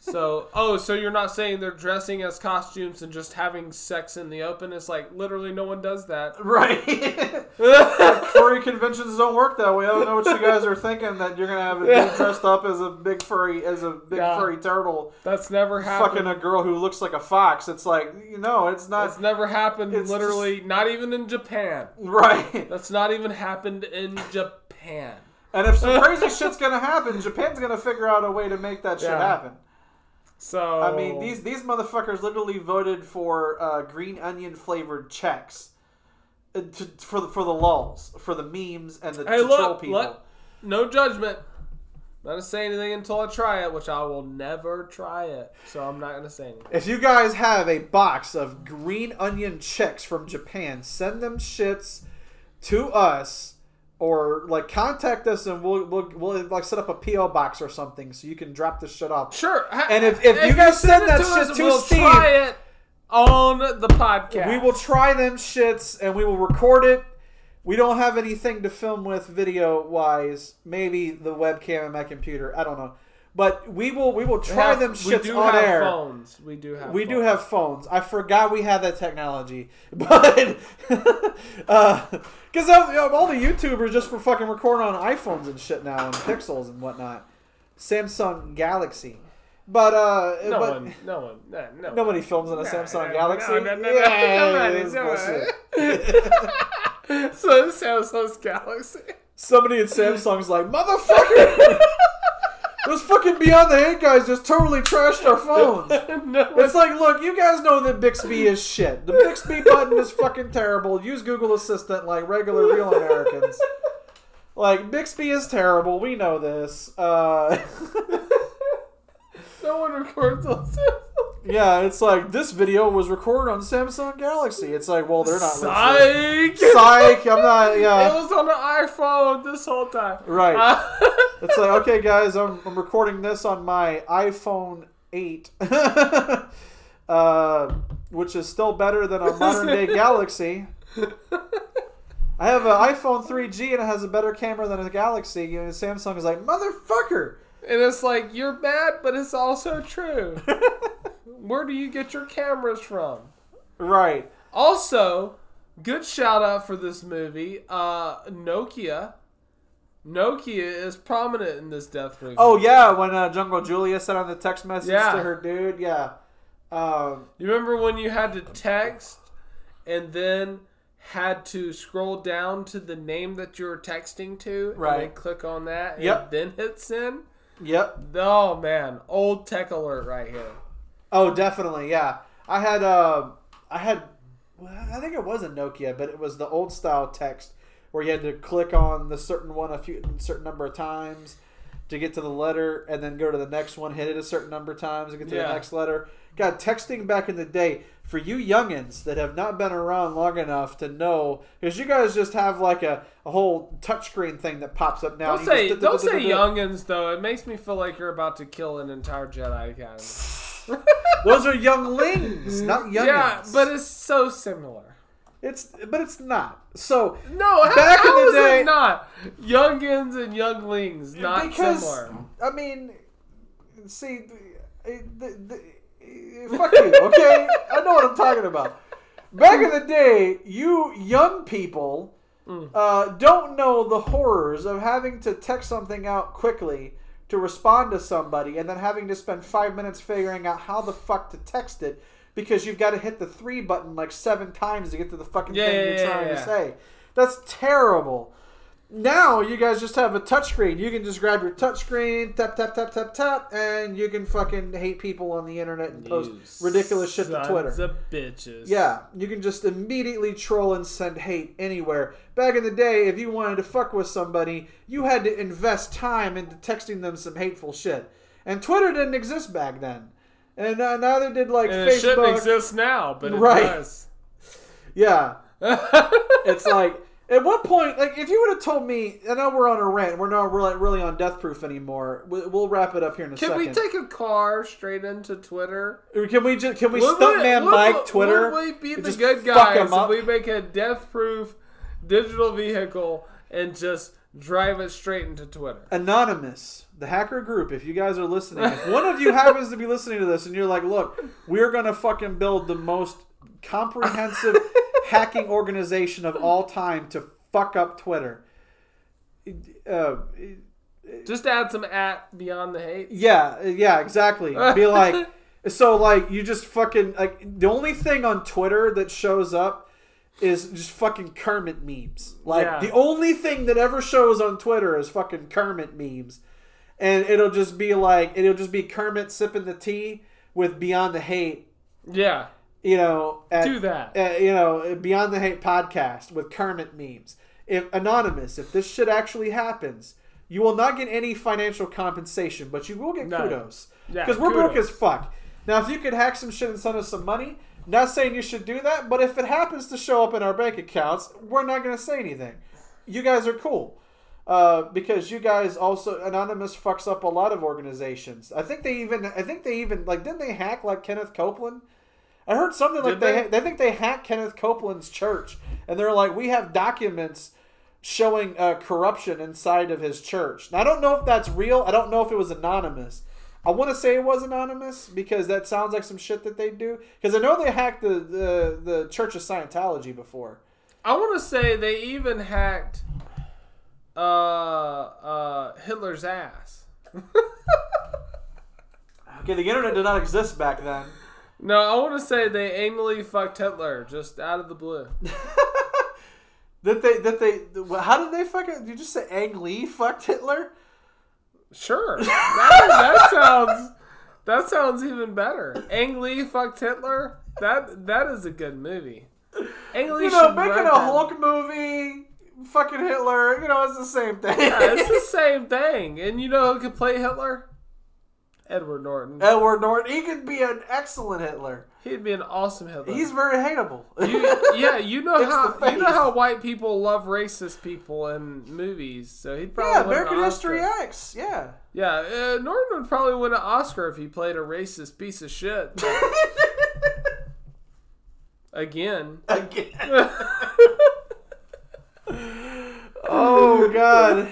So, oh, so you're not saying they're dressing as costumes and just having sex in the open? It's like literally no one does that. Right. furry conventions don't work that way. I don't know what you guys are thinking that you're gonna have a dude dressed up as a big furry as a big Yeah. furry turtle That's never happened. fucking a girl who looks like a fox. It's like you know, it's not It's never happened. It's literally, not even in Japan. right. That's not even happened in Japan. And if some crazy shit's gonna happen, Japan's gonna figure out a way to make that shit Yeah. happen. So I mean, these these motherfuckers literally voted for uh, green onion flavored checks uh, to, for the for the lulls, for the memes and the Hey, to troll people. let, no judgment. Not gonna say anything until I try it, which I will never try it. So I'm not gonna say anything. If you guys have a box of green onion checks from Japan, send them shits to us or like contact us and we'll we'll, we'll like set up a PO box or something so you can drop this shit off. Sure. And if- if you guys send it that to shit us, to we'll Steve- try it on the podcast. We will try them shits and we will record it. We don't have anything to film with video wise. Maybe the webcam in my computer. I don't know. But we will we will try have- them we shits do on have air. Phones. We do have. We do phones. have phones. I forgot we had that technology, but because all the YouTubers just were fucking recording on iPhones and shit now and Pixels and whatnot, Samsung Galaxy. But uh, No but one. No one. No. no nobody films on a No, Samsung no, Galaxy. no, no, no, no, yeah, nobody, it's nobody. bullshit. so Samsung's Galaxy. Somebody at Samsung's like, motherfucker! Those fucking Beyond the Hate guys just totally trashed our phones. no, It's like, look, you guys know that Bixby is shit. The Bixby button is fucking terrible. Use Google Assistant like regular real Americans. Like, Bixby is terrible. We know this. Uh, no one records on Samsung. yeah, it's like, this video was recorded on Samsung Galaxy. It's like, well, they're not. Psych. Psych! I'm not, Yeah. It was on an iPhone this whole time. Right. Uh, It's like, okay, guys, I'm, I'm recording this on my iPhone 8, uh, which is still better than a modern day Galaxy. I have an iPhone 3G and it has a better camera than a Galaxy. And Samsung is like, motherfucker! And it's like you're mad, but it's also true. Where do you get your cameras from? Right. Also, good shout out for this movie. Uh, Nokia. Nokia is prominent in this death movie. Oh, yeah, when uh, Jungle Julia sent on the text message Yeah. to her dude. Yeah. Um, You remember when you had to text and then had to scroll down to the name that you were texting to and Right. then click on that and Yep. then hit send? Yep. Oh man, old tech alert right here. Oh, definitely, yeah. I had uh, I had, I think it was a Nokia, but it was the old style text where you had to click on the certain one a few certain number of times to get to the letter, and then go to the next one, hit it a certain number of times to get to Yeah. the next letter. God, texting back in the day for you youngins that have not been around long enough to know, because you guys just have like a, a whole touchscreen thing that pops up now. Don't say don't say youngins though. It makes me feel like you're about to kill an entire Jedi Academy. Those are younglings, not youngins. yeah, but it's so similar. it's but it's not. So No, how, Back in the is day- it not? Youngins and younglings, not because similar. I mean, see, the, the, the, fuck you, okay? I know what I'm talking about. Back in the day, you young people Mm. uh, don't know the horrors of having to text something out quickly to respond to somebody, and then having to spend five minutes figuring out how the fuck to text it because you've got to hit the three button like seven times to get to the fucking Yeah, thing yeah, you're yeah, trying to say. That's terrible. Now you guys just have a touchscreen. You can just grab your touchscreen, tap tap tap tap tap, and you can fucking hate people on the internet and post You ridiculous shit to Twitter. of bitches. Yeah, you can just immediately troll and send hate anywhere. Back in the day, if you wanted to fuck with somebody, you had to invest time into texting them some hateful shit. And Twitter didn't exist back then. And uh, neither did like And it shouldn't Facebook. exist now, but it Right. does. Yeah. it's like at what point like if you would have told me I know we're on a rant we're not really, really on death proof anymore we, we'll wrap it up here in a Can second we take a car straight into Twitter? Uh, can we just can we Would stuntman Mike Twitter Would we be the good guys if we make a death-proof digital vehicle and just drive it straight into Twitter. Anonymous, the hacker group, if you guys are listening, if one of you happens to be listening to this and you're like, look, we're going to fucking build the most comprehensive hacking organization of all time to fuck up Twitter. Uh, Just add some at beyond the hate. yeah, yeah, exactly. Be like, so like you just fucking like the only thing on Twitter that shows up is just fucking Kermit memes. Like Yeah. the only thing that ever shows on Twitter is fucking Kermit memes, and it'll just be like it'll just be Kermit sipping the tea with Beyond the Hate. Yeah, You know, at, do that. uh, you know, Beyond the Hate podcast with Kermit memes. If anonymous, if this shit actually happens, you will not get any financial compensation, but you will get No. kudos Yeah, because we're broke as fuck. Now, if you could hack some shit and send us some money, not saying you should do that, but if it happens to show up in our bank accounts, we're not going to say anything. You guys are cool. Uh, because you guys also anonymous fucks up a lot of organizations. I think they even I think they even like didn't they hack like Kenneth Copeland? I heard something like they they? they think they hacked Kenneth Copeland's church, and they're like, we have documents showing uh, corruption inside of his church. Now, I don't know if that's real. I don't know if it was anonymous. I want to say it was anonymous because that sounds like some shit that they do. Because I know they hacked the, the the Church of Scientology before. I want to say they even hacked uh, uh, Hitler's ass. Okay, the internet did not exist back then. No, I want to say they anally fucked Hitler just out of the blue. that they? that they? How did they fucking? Did you just say Ang Lee fucked Hitler? Sure, that, that sounds that sounds even better. Ang Lee fucked Hitler. That that is a good movie. Ang Lee You know, making a that. Hulk movie, fucking Hitler. You know, it's the same thing. Yeah, it's the same thing. And you know who could play Hitler? Edward Norton. Edward Norton. He could be an excellent Hitler. He'd be an awesome Hitler. He's very hateable. You- yeah, you know how you know how white people love racist people in movies. So he'd probably yeah, American. History X. Yeah. Yeah, uh, Norton would probably win an Oscar if he played a racist piece of shit. Again. Again. oh God.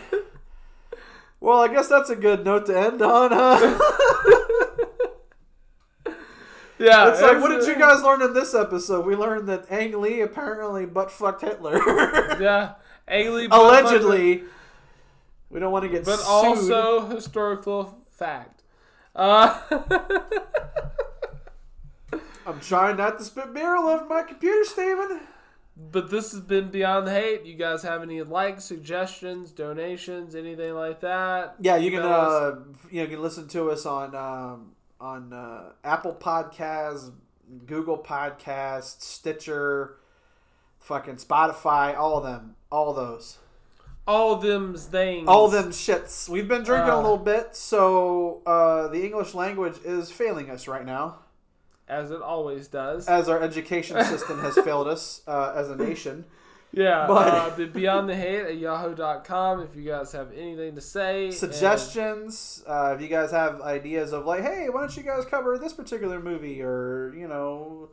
Well, I guess that's a good note to end on, huh? Yeah, It's like, what did you guys learn in this episode? We learned that Ang Lee apparently butt fucked Hitler. Yeah, Ailey Allegedly. We don't want to get but sued. also historical fact. Uh, I'm trying not to spit all over my computer, Steven. But this has been Beyond the Hate. You guys have any likes, suggestions, donations, anything like that? Yeah, you can uh, you know you can listen to us on um, on uh, Apple Podcasts, Google Podcasts, Stitcher, fucking Spotify, all of them, all those, all them things. all them shits. We've been drinking a Uh. little bit, so uh, the English language is failing us right now, as it always does. as our education system has failed us uh, as a nation. yeah, but- uh, Beyond the Hate at yahoo.com if you guys have anything to say. and- suggestions uh, if you guys have ideas of like hey why don't you guys cover this particular movie or you know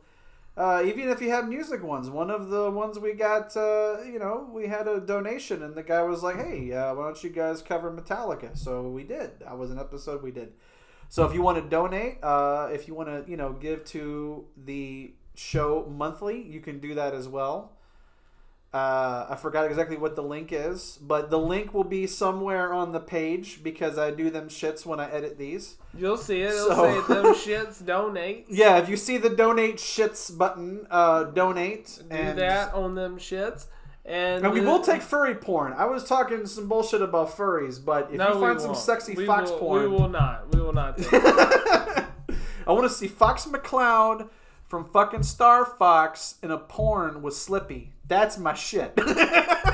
uh, even if you have music ones one of the ones we got uh, you know we had a donation and the guy was like hey uh, why don't you guys cover metallica so we did that was an episode we did so if you want to donate uh, if you want to you know give to the show monthly you can do that as well uh, I forgot exactly what the link is, but the link will be somewhere on the page because I do them shits when I edit these. You'll see it. It'll So- say them shits donate. Yeah, if you see the donate shits button, uh, donate. Do and, that on them shits. And, And we the- will take furry porn. I was talking some bullshit about furries, but if No, you find some sexy We fox will- porn, We will not. We will not. I want to see Fox McCloud from fucking Star Fox in a porn with Slippy. That's my shit.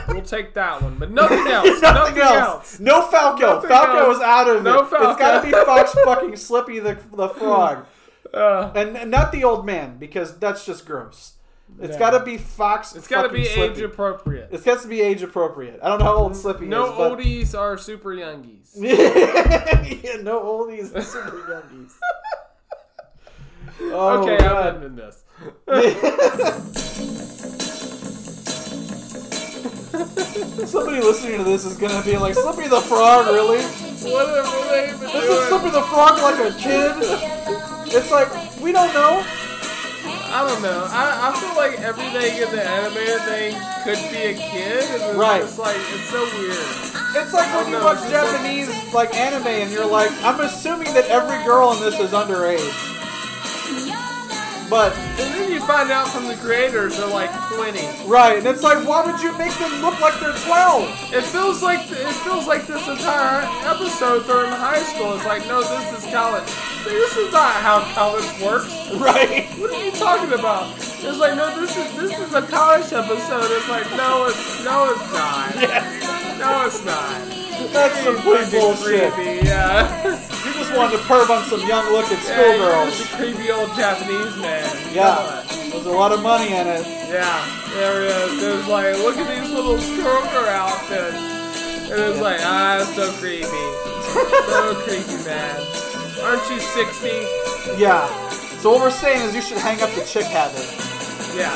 We'll take that one. But nothing else. Nothing, nothing else. else. No Falco. Nothing Falco else. is out of No it. It's got to be Fox fucking Slippy the the frog, Uh, and, and not the old man because that's just gross. It's Yeah. got to be Fox. it's got to be Slippy. age appropriate. It's got to be age appropriate. I don't know how old Slippy No is. but- oldies are super youngies. yeah, no oldies are super youngies. Oh, okay, God. I'm ending this. Somebody listening to this is gonna be like, Slippy the Frog, really? Whatever they even This is Slippy the Frog like a kid? It's like, we don't know. I don't know. I, I feel like everything in the anime thing could be a kid. It's Right. It's like it's so weird. It's like when you no, watch Japanese like anime and you're like, I'm assuming that every girl in this is underage. But And then you find out from the creators they're like 20. right, and it's like, why would you make them look like they're 12? It feels like it feels like this entire episode they're in high school. It's like no, this is college. This is not how college works. Right. What are you talking about? It's like no, this is this is a college episode. It's like no, it's no, it's not. No, it's not. That's some bullshit. Creepy, yeah. Just wanted to perv on some young looking Yeah, schoolgirls. just a creepy old Japanese man. Yeah. There's a lot of money in it. Yeah, there it is. There's like, look at these little stroker outfits. And it's like, ah, so creepy. so creepy, man. Aren't you 60? Yeah. So what we're saying is you should hang up the chick habit. Yeah.